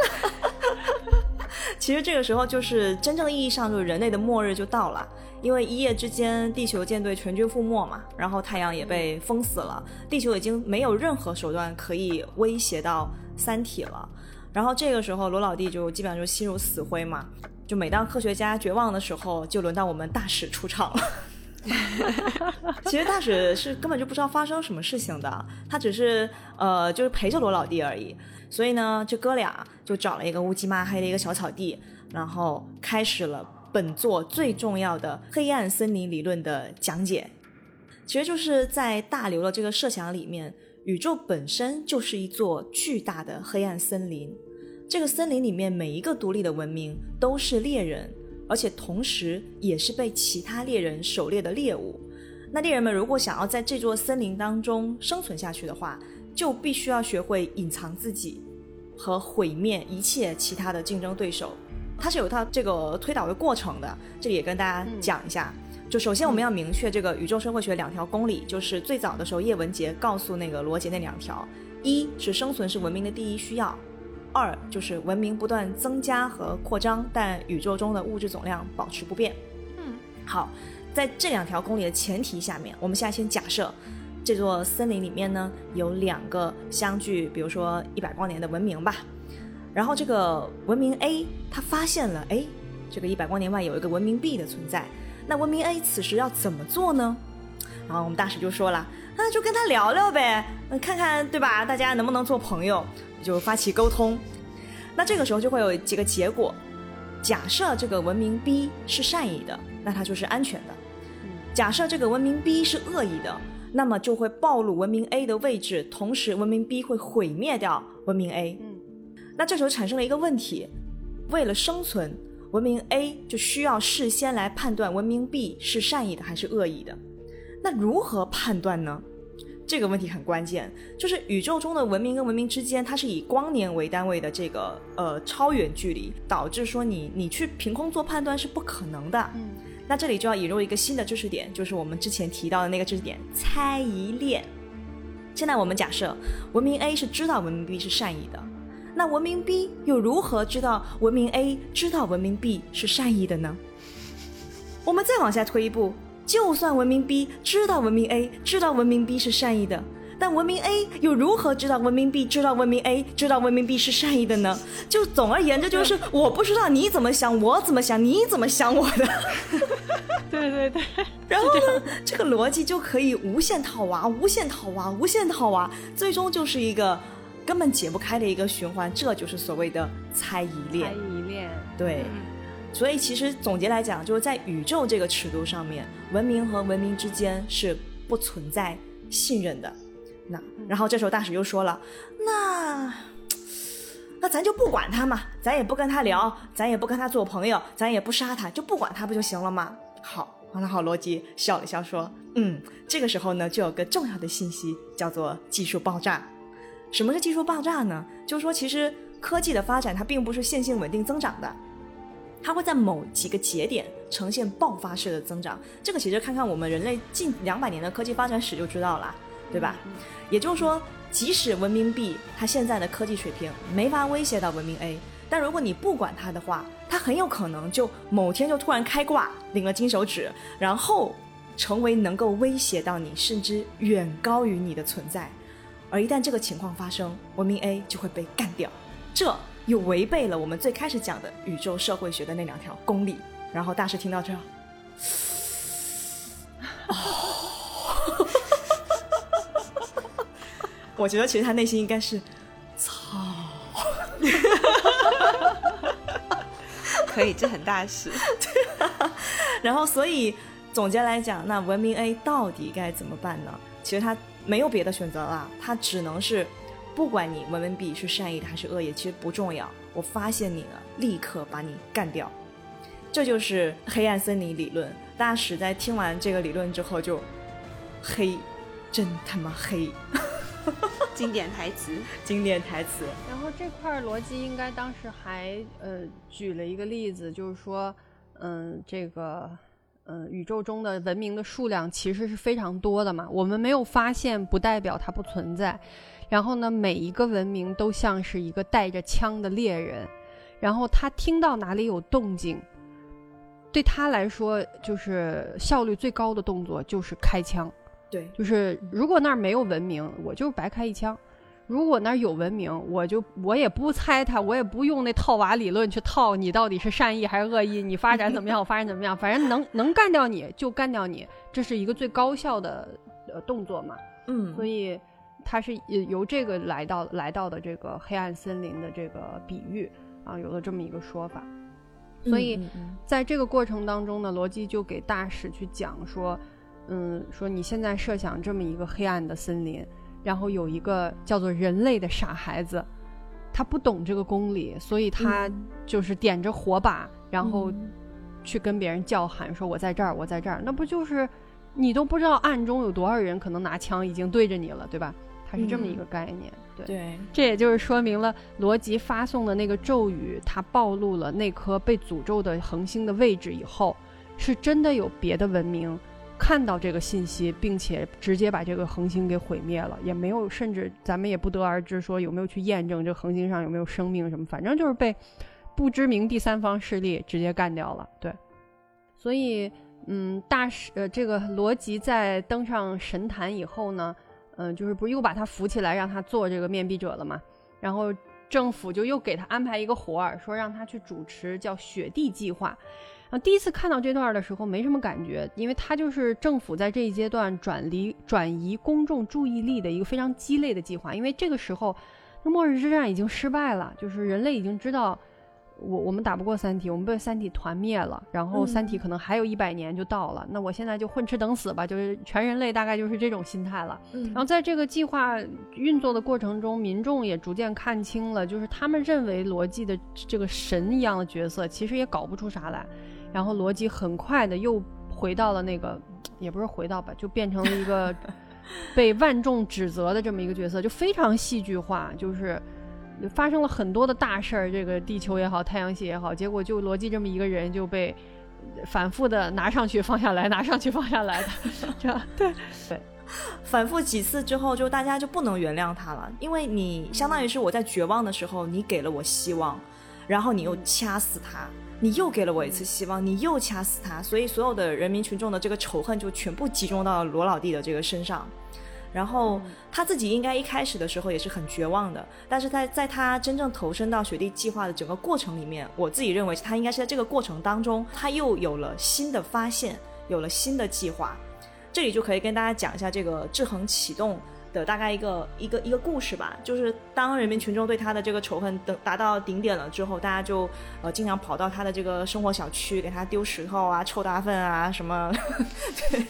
其实这个时候就是真正意义上就是人类的末日就到了，因为一夜之间地球舰队全军覆没嘛，然后太阳也被封死了，地球已经没有任何手段可以威胁到三体了。然后这个时候，罗老弟就基本上就心如死灰嘛。就每当科学家绝望的时候，就轮到我们大使出场了。其实大使是根本就不知道发生什么事情的，他只是呃就是陪着罗老弟而已。所以呢，这哥俩就找了一个乌漆嘛黑的一个小草地，然后开始了本作最重要的黑暗森林理论的讲解。其实就是在大刘的这个设想里面。宇宙本身就是一座巨大的黑暗森林，这个森林里面每一个独立的文明都是猎人，而且同时也是被其他猎人狩猎的猎物。那猎人们如果想要在这座森林当中生存下去的话，就必须要学会隐藏自己和毁灭一切其他的竞争对手。它是有套这个推导的过程的，这里也跟大家讲一下。就首先我们要明确这个宇宙社会学两条公理，就是最早的时候叶文洁告诉那个罗杰那两条：一是生存是文明的第一需要；二就是文明不断增加和扩张，但宇宙中的物质总量保持不变。嗯，好，在这两条公理的前提下面，我们现在先假设这座森林里面呢有两个相距，比如说一百光年的文明吧。然后这个文明 A 它发现了，哎，这个一百光年外有一个文明 B 的存在。那文明 A 此时要怎么做呢？然后我们大使就说了，那就跟他聊聊呗，看看对吧？大家能不能做朋友？就发起沟通。那这个时候就会有几个结果。假设这个文明 B 是善意的，那它就是安全的；假设这个文明 B 是恶意的，那么就会暴露文明 A 的位置，同时文明 B 会毁灭掉文明 A。那这时候产生了一个问题：为了生存，文明 A 就需要事先来判断文明 B 是善意的还是恶意的。那如何判断呢？这个问题很关键，就是宇宙中的文明跟文明之间，它是以光年为单位的这个呃超远距离，导致说你你去凭空做判断是不可能的。嗯，那这里就要引入一个新的知识点，就是我们之前提到的那个知识点——猜疑链。现在我们假设文明 A 是知道文明 B 是善意的，那文明 B 又如何知道文明 A 知道文明 B 是善意的呢？我们再往下推一步。就算文明 B 知道文明 A 知道文明 B 是善意的，但文明 A 又如何知道文明 B 知道文明 A 知道文明 B 是善意的呢？就总而言之，就是我不知道你怎么想，我怎么想，你怎么想我的。对对对。然后呢，这个逻辑就可以无限套娃，无限套娃，无限套娃，最终就是一个根本解不开的一个循环。这就是所谓的猜疑链。猜疑链。对。所以其实总结来讲，就是在宇宙这个尺度上面，文明和文明之间是不存在信任的。那然后这时候大使又说了，那 那咱就不管他嘛，咱也不跟他聊，咱也不跟他做朋友，咱也不杀他，就不管他不就行了吗？好，完了好，逻辑笑了笑说，嗯，这个时候呢，就有个重要的信息叫做技术爆炸。什么是技术爆炸呢？就是说，其实科技的发展它并不是线性稳定增长的。它会在某几个节点呈现爆发式的增长，这个其实看看我们人类近两百年的科技发展史就知道了，对吧？也就是说，即使文明 B 它现在的科技水平没法威胁到文明 A，但如果你不管它的话，它很有可能就某天就突然开挂，领了金手指，然后成为能够威胁到你，甚至远高于你的存在。而一旦这个情况发生，文明 A 就会被干掉。这。又违背了我们最开始讲的宇宙社会学的那两条公理。然后大师听到这，我觉得其实他内心应该是操，可以，这很大事。然后，所以总结来讲，那文明 A 到底该怎么办呢？其实他没有别的选择了，他只能是。不管你文文笔是善意的还是恶意，其实不重要。我发现你了，立刻把你干掉。这就是黑暗森林理论。大使在听完这个理论之后就黑，真他妈黑。经典台词，经典台词。然后这块逻辑应该当时还呃举了一个例子，就是说，嗯，这个嗯宇宙中的文明的数量其实是非常多的嘛。我们没有发现，不代表它不存在。然后呢，每一个文明都像是一个带着枪的猎人，然后他听到哪里有动静，对他来说就是效率最高的动作就是开枪。对，就是如果那儿没有文明，我就白开一枪；如果那儿有文明，我就我也不猜他，我也不用那套娃理论去套你到底是善意还是恶意，你发展怎么样，我发展怎么样，反正能能干掉你就干掉你，这是一个最高效的呃动作嘛。嗯，所以。它是由这个来到来到的这个黑暗森林的这个比喻啊，有了这么一个说法。所以在这个过程当中呢，罗辑就给大使去讲说，嗯，说你现在设想这么一个黑暗的森林，然后有一个叫做人类的傻孩子，他不懂这个公理，所以他就是点着火把，然后去跟别人叫喊说：“我在这儿，我在这儿。”那不就是你都不知道暗中有多少人可能拿枪已经对着你了，对吧？它是这么一个概念，对，这也就是说明了罗辑发送的那个咒语，它暴露了那颗被诅咒的恒星的位置以后，是真的有别的文明看到这个信息，并且直接把这个恒星给毁灭了，也没有，甚至咱们也不得而知说有没有去验证这恒星上有没有生命什么，反正就是被不知名第三方势力直接干掉了。对，所以，嗯，大使呃，这个罗辑在登上神坛以后呢。嗯，就是不是又把他扶起来，让他做这个面壁者了嘛？然后政府就又给他安排一个活儿，说让他去主持叫雪地计划。啊第一次看到这段的时候没什么感觉，因为他就是政府在这一阶段转离转移公众注意力的一个非常鸡肋的计划。因为这个时候，那末日之战已经失败了，就是人类已经知道我我们打不过三体，我们被三体团灭了，然后三体可能还有一百年就到了，那我现在就混吃等死吧，就是全人类大概就是这种心态了。然后在这个计划运作的过程中，民众也逐渐看清了，就是他们认为逻辑的这个神一样的角色，其实也搞不出啥来。然后逻辑很快的又回到了那个，也不是回到吧，就变成了一个 被万众指责的这么一个角色，就非常戏剧化，就是。发生了很多的大事儿，这个地球也好，太阳系也好，结果就逻辑这么一个人就被反复的拿上去放下来，拿上去放下来的，这样对对，反复几次之后，就大家就不能原谅他了，因为你相当于是我在绝望的时候，你给了我希望，然后你又掐死他，你又给了我一次希望，你又掐死他，所以所有的人民群众的这个仇恨就全部集中到罗老弟的这个身上。然后他自己应该一开始的时候也是很绝望的，但是在在他真正投身到雪地计划的整个过程里面，我自己认为他应该是在这个过程当中，他又有了新的发现，有了新的计划。这里就可以跟大家讲一下这个制衡启动。的大概一个一个一个故事吧，就是当人民群众对他的这个仇恨等达到顶点了之后，大家就呃经常跑到他的这个生活小区给他丢石头啊、臭大粪啊什么，对，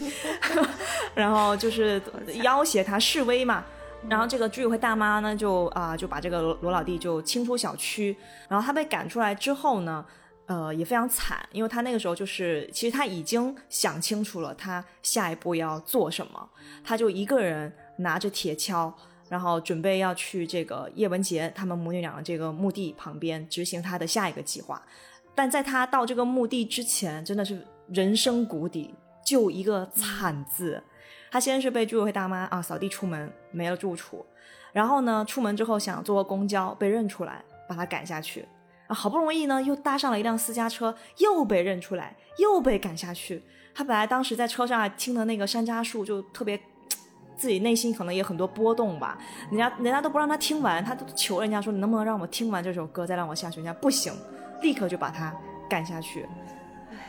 然后就是要挟他示威嘛。然后这个居委会大妈呢就啊就把这个罗罗老弟就清出小区，然后他被赶出来之后呢，呃也非常惨，因为他那个时候就是其实他已经想清楚了他下一步要做什么，他就一个人。拿着铁锹，然后准备要去这个叶文洁他们母女俩的这个墓地旁边执行他的下一个计划。但在他到这个墓地之前，真的是人生谷底，就一个惨字。他先是被居委会大妈啊扫地出门，没了住处。然后呢，出门之后想坐公交，被认出来，把他赶下去。啊，好不容易呢，又搭上了一辆私家车，又被认出来，又被赶下去。他本来当时在车上听的那个山楂树就特别。自己内心可能也很多波动吧，人家人家都不让他听完，他都求人家说你能不能让我听完这首歌再让我下去？人家不行，立刻就把他赶下去，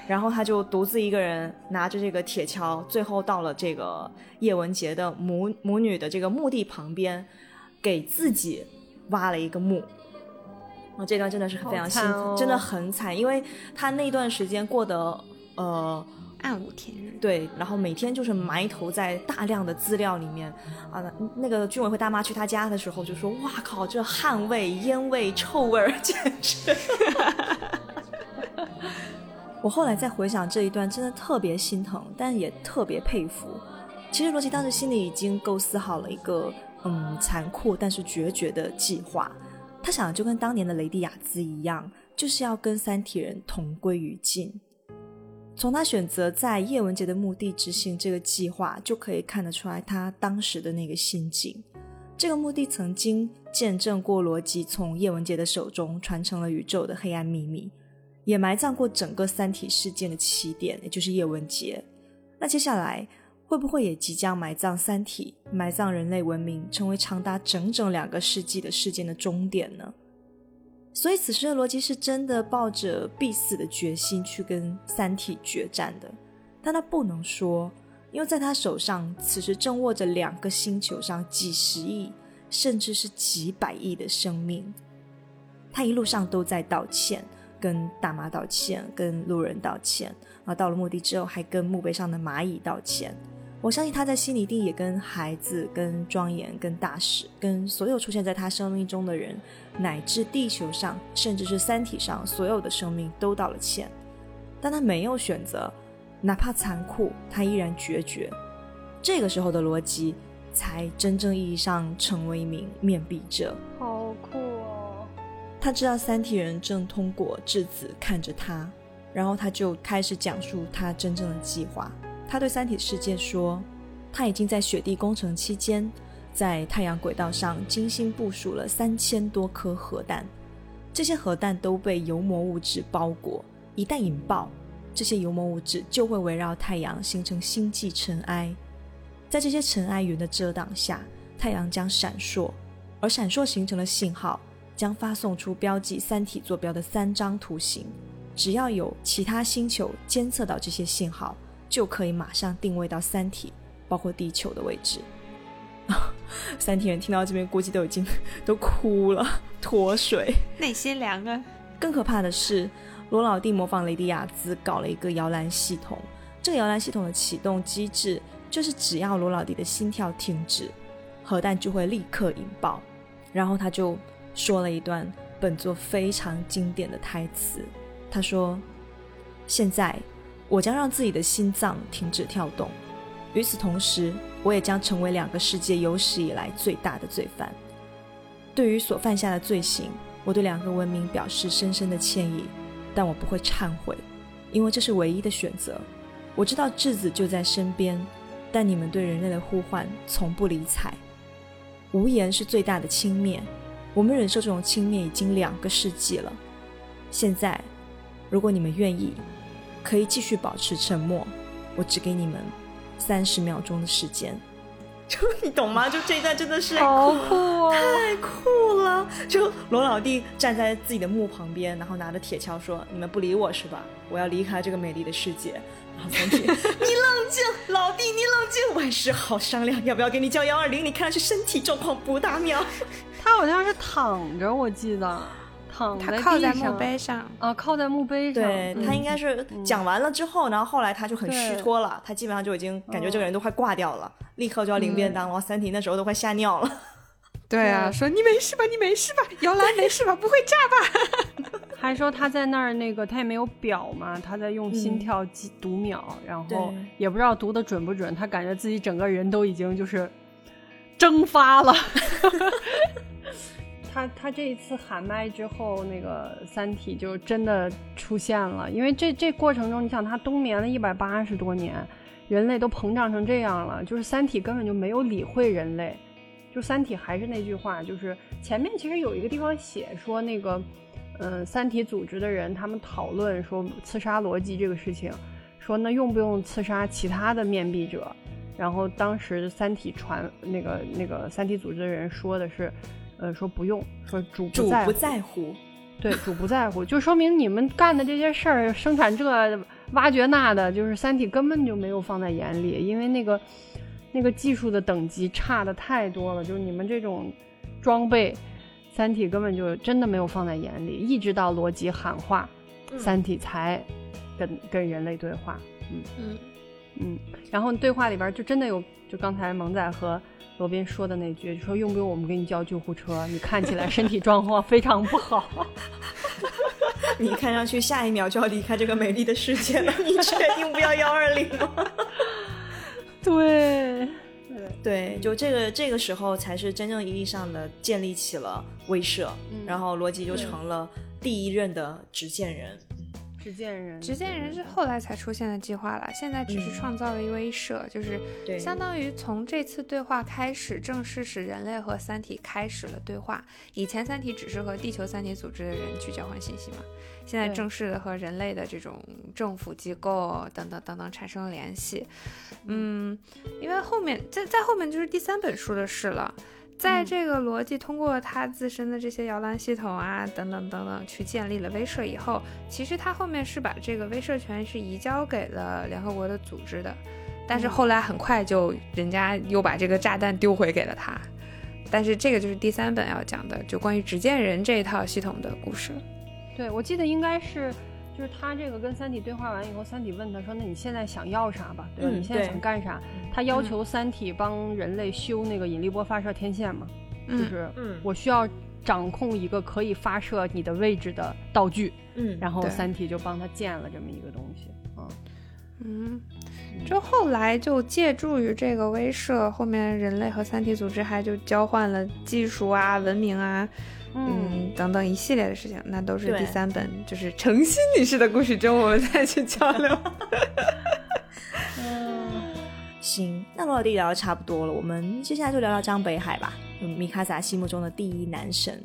然后他就独自一个人拿着这个铁锹，最后到了这个叶文洁的母母女的这个墓地旁边，给自己挖了一个墓。啊，这段真的是非常辛苦，真的很惨，因为他那段时间过得呃。暗无天日，对，然后每天就是埋头在大量的资料里面啊。那个居委会大妈去他家的时候就说：“哇靠，这汗味、烟味、臭味儿，简直！”我后来再回想这一段，真的特别心疼，但也特别佩服。其实罗琦当时心里已经构思好了一个嗯残酷但是决绝的计划，他想就跟当年的雷迪亚兹一样，就是要跟三体人同归于尽。从他选择在叶文洁的墓地执行这个计划，就可以看得出来他当时的那个心境。这个墓地曾经见证过罗辑从叶文洁的手中传承了宇宙的黑暗秘密，也埋葬过整个三体事件的起点，也就是叶文洁。那接下来会不会也即将埋葬三体，埋葬人类文明，成为长达整整两个世纪的事件的终点呢？所以，此时的罗辑是真的抱着必死的决心去跟三体决战的，但他不能说，因为在他手上此时正握着两个星球上几十亿，甚至是几百亿的生命。他一路上都在道歉，跟大妈道歉，跟路人道歉，啊，到了墓地之后还跟墓碑上的蚂蚁道歉。我相信他在心里一定也跟孩子、跟庄严、跟大使、跟所有出现在他生命中的人，乃至地球上，甚至是三体上所有的生命都道了歉。但他没有选择，哪怕残酷，他依然决绝。这个时候的罗辑才真正意义上成为一名面壁者。好酷哦！他知道三体人正通过质子看着他，然后他就开始讲述他真正的计划。他对三体世界说：“他已经在雪地工程期间，在太阳轨道上精心部署了三千多颗核弹。这些核弹都被油膜物质包裹，一旦引爆，这些油膜物质就会围绕太阳形成星际尘埃。在这些尘埃云的遮挡下，太阳将闪烁，而闪烁形成的信号将发送出标记三体坐标的三张图形。只要有其他星球监测到这些信号。”就可以马上定位到三体，包括地球的位置。三体人听到这边，估计都已经 都哭了，脱水，内心凉啊。更可怕的是，罗老弟模仿雷迪亚兹搞了一个摇篮系统。这个摇篮系统的启动机制就是，只要罗老弟的心跳停止，核弹就会立刻引爆。然后他就说了一段本作非常经典的台词，他说：“现在我将让自己的心脏停止跳动，与此同时，我也将成为两个世界有史以来最大的罪犯。对于所犯下的罪行，我对两个文明表示深深的歉意，但我不会忏悔，因为这是唯一的选择。”我知道质子就在身边，但你们对人类的呼唤从不理睬。无言是最大的轻蔑，我们忍受这种轻蔑已经两个世纪了。现在，如果你们愿意，可以继续保持沉默。我只给你们三十秒钟的时间。就 你懂吗？就这一段真的是好酷，太酷了！就罗老弟站在自己的墓旁边，然后拿着铁锹说：“你们不理我是吧？我要离开这个美丽的世界。”然后三体，你冷静，老弟，你冷静，万事好商量，要不要给你叫幺二零？你看上去身体状况不大妙。他好像是躺着，我记得。他靠在墓碑上啊，靠在墓碑上。对他应该是讲完了之后，然后后来他就很虚脱了，他基本上就已经感觉这个人都快挂掉了，立刻就要领便当了。三体那时候都快吓尿了。对啊，说你没事吧？你没事吧？摇篮没事吧？不会炸吧？还说他在那儿那个他也没有表嘛，他在用心跳计读秒，然后也不知道读的准不准，他感觉自己整个人都已经就是蒸发了。他他这一次喊麦之后，那个三体就真的出现了。因为这这过程中，你想他冬眠了一百八十多年，人类都膨胀成这样了，就是三体根本就没有理会人类。就三体还是那句话，就是前面其实有一个地方写说那个，嗯，三体组织的人他们讨论说刺杀罗辑这个事情，说那用不用刺杀其他的面壁者？然后当时三体传那个那个三体组织的人说的是。呃，说不用，说主主不在乎，对，主不在乎，就说明你们干的这些事儿，生产这挖掘那的，就是三体根本就没有放在眼里，因为那个那个技术的等级差的太多了，就是你们这种装备，三体根本就真的没有放在眼里，一直到罗辑喊话，三体才跟跟人类对话，嗯。嗯嗯，然后对话里边就真的有，就刚才萌仔和。罗宾说的那句，说用不用我们给你叫救护车？你看起来身体状况非常不好，你看上去下一秒就要离开这个美丽的世界了。你确定不要幺二零吗？对，对，就这个这个时候才是真正意义上的建立起了威慑，然后罗辑就成了第一任的执剑人。执剑人，执剑人是后来才出现的计划了，现在只是创造了一威慑，就是相当于从这次对话开始，正式使人类和三体开始了对话。以前三体只是和地球三体组织的人去交换信息嘛，现在正式的和人类的这种政府机构等等等等产生了联系。嗯，因为后面在在后面就是第三本书的事了。在这个逻辑通过他自身的这些摇篮系统啊，等等等等，去建立了威慑以后，其实他后面是把这个威慑权是移交给了联合国的组织的，但是后来很快就人家又把这个炸弹丢回给了他，但是这个就是第三本要讲的，就关于执剑人这一套系统的故事。对，我记得应该是。就是他这个跟三体对话完以后，三体问他说：“那你现在想要啥吧？对吧？你现在想干啥？”他要求三体帮人类修那个引力波发射天线嘛，就是我需要掌控一个可以发射你的位置的道具。嗯，然后三体就帮他建了这么一个东西。嗯嗯，就后来就借助于这个威慑，后面人类和三体组织还就交换了技术啊、文明啊。嗯，等等一系列的事情，那都是第三本，就是诚心女士的故事中，我们再去交流。嗯，行，那罗老弟聊的差不多了，我们接下来就聊聊张北海吧，米卡萨心目中的第一男神。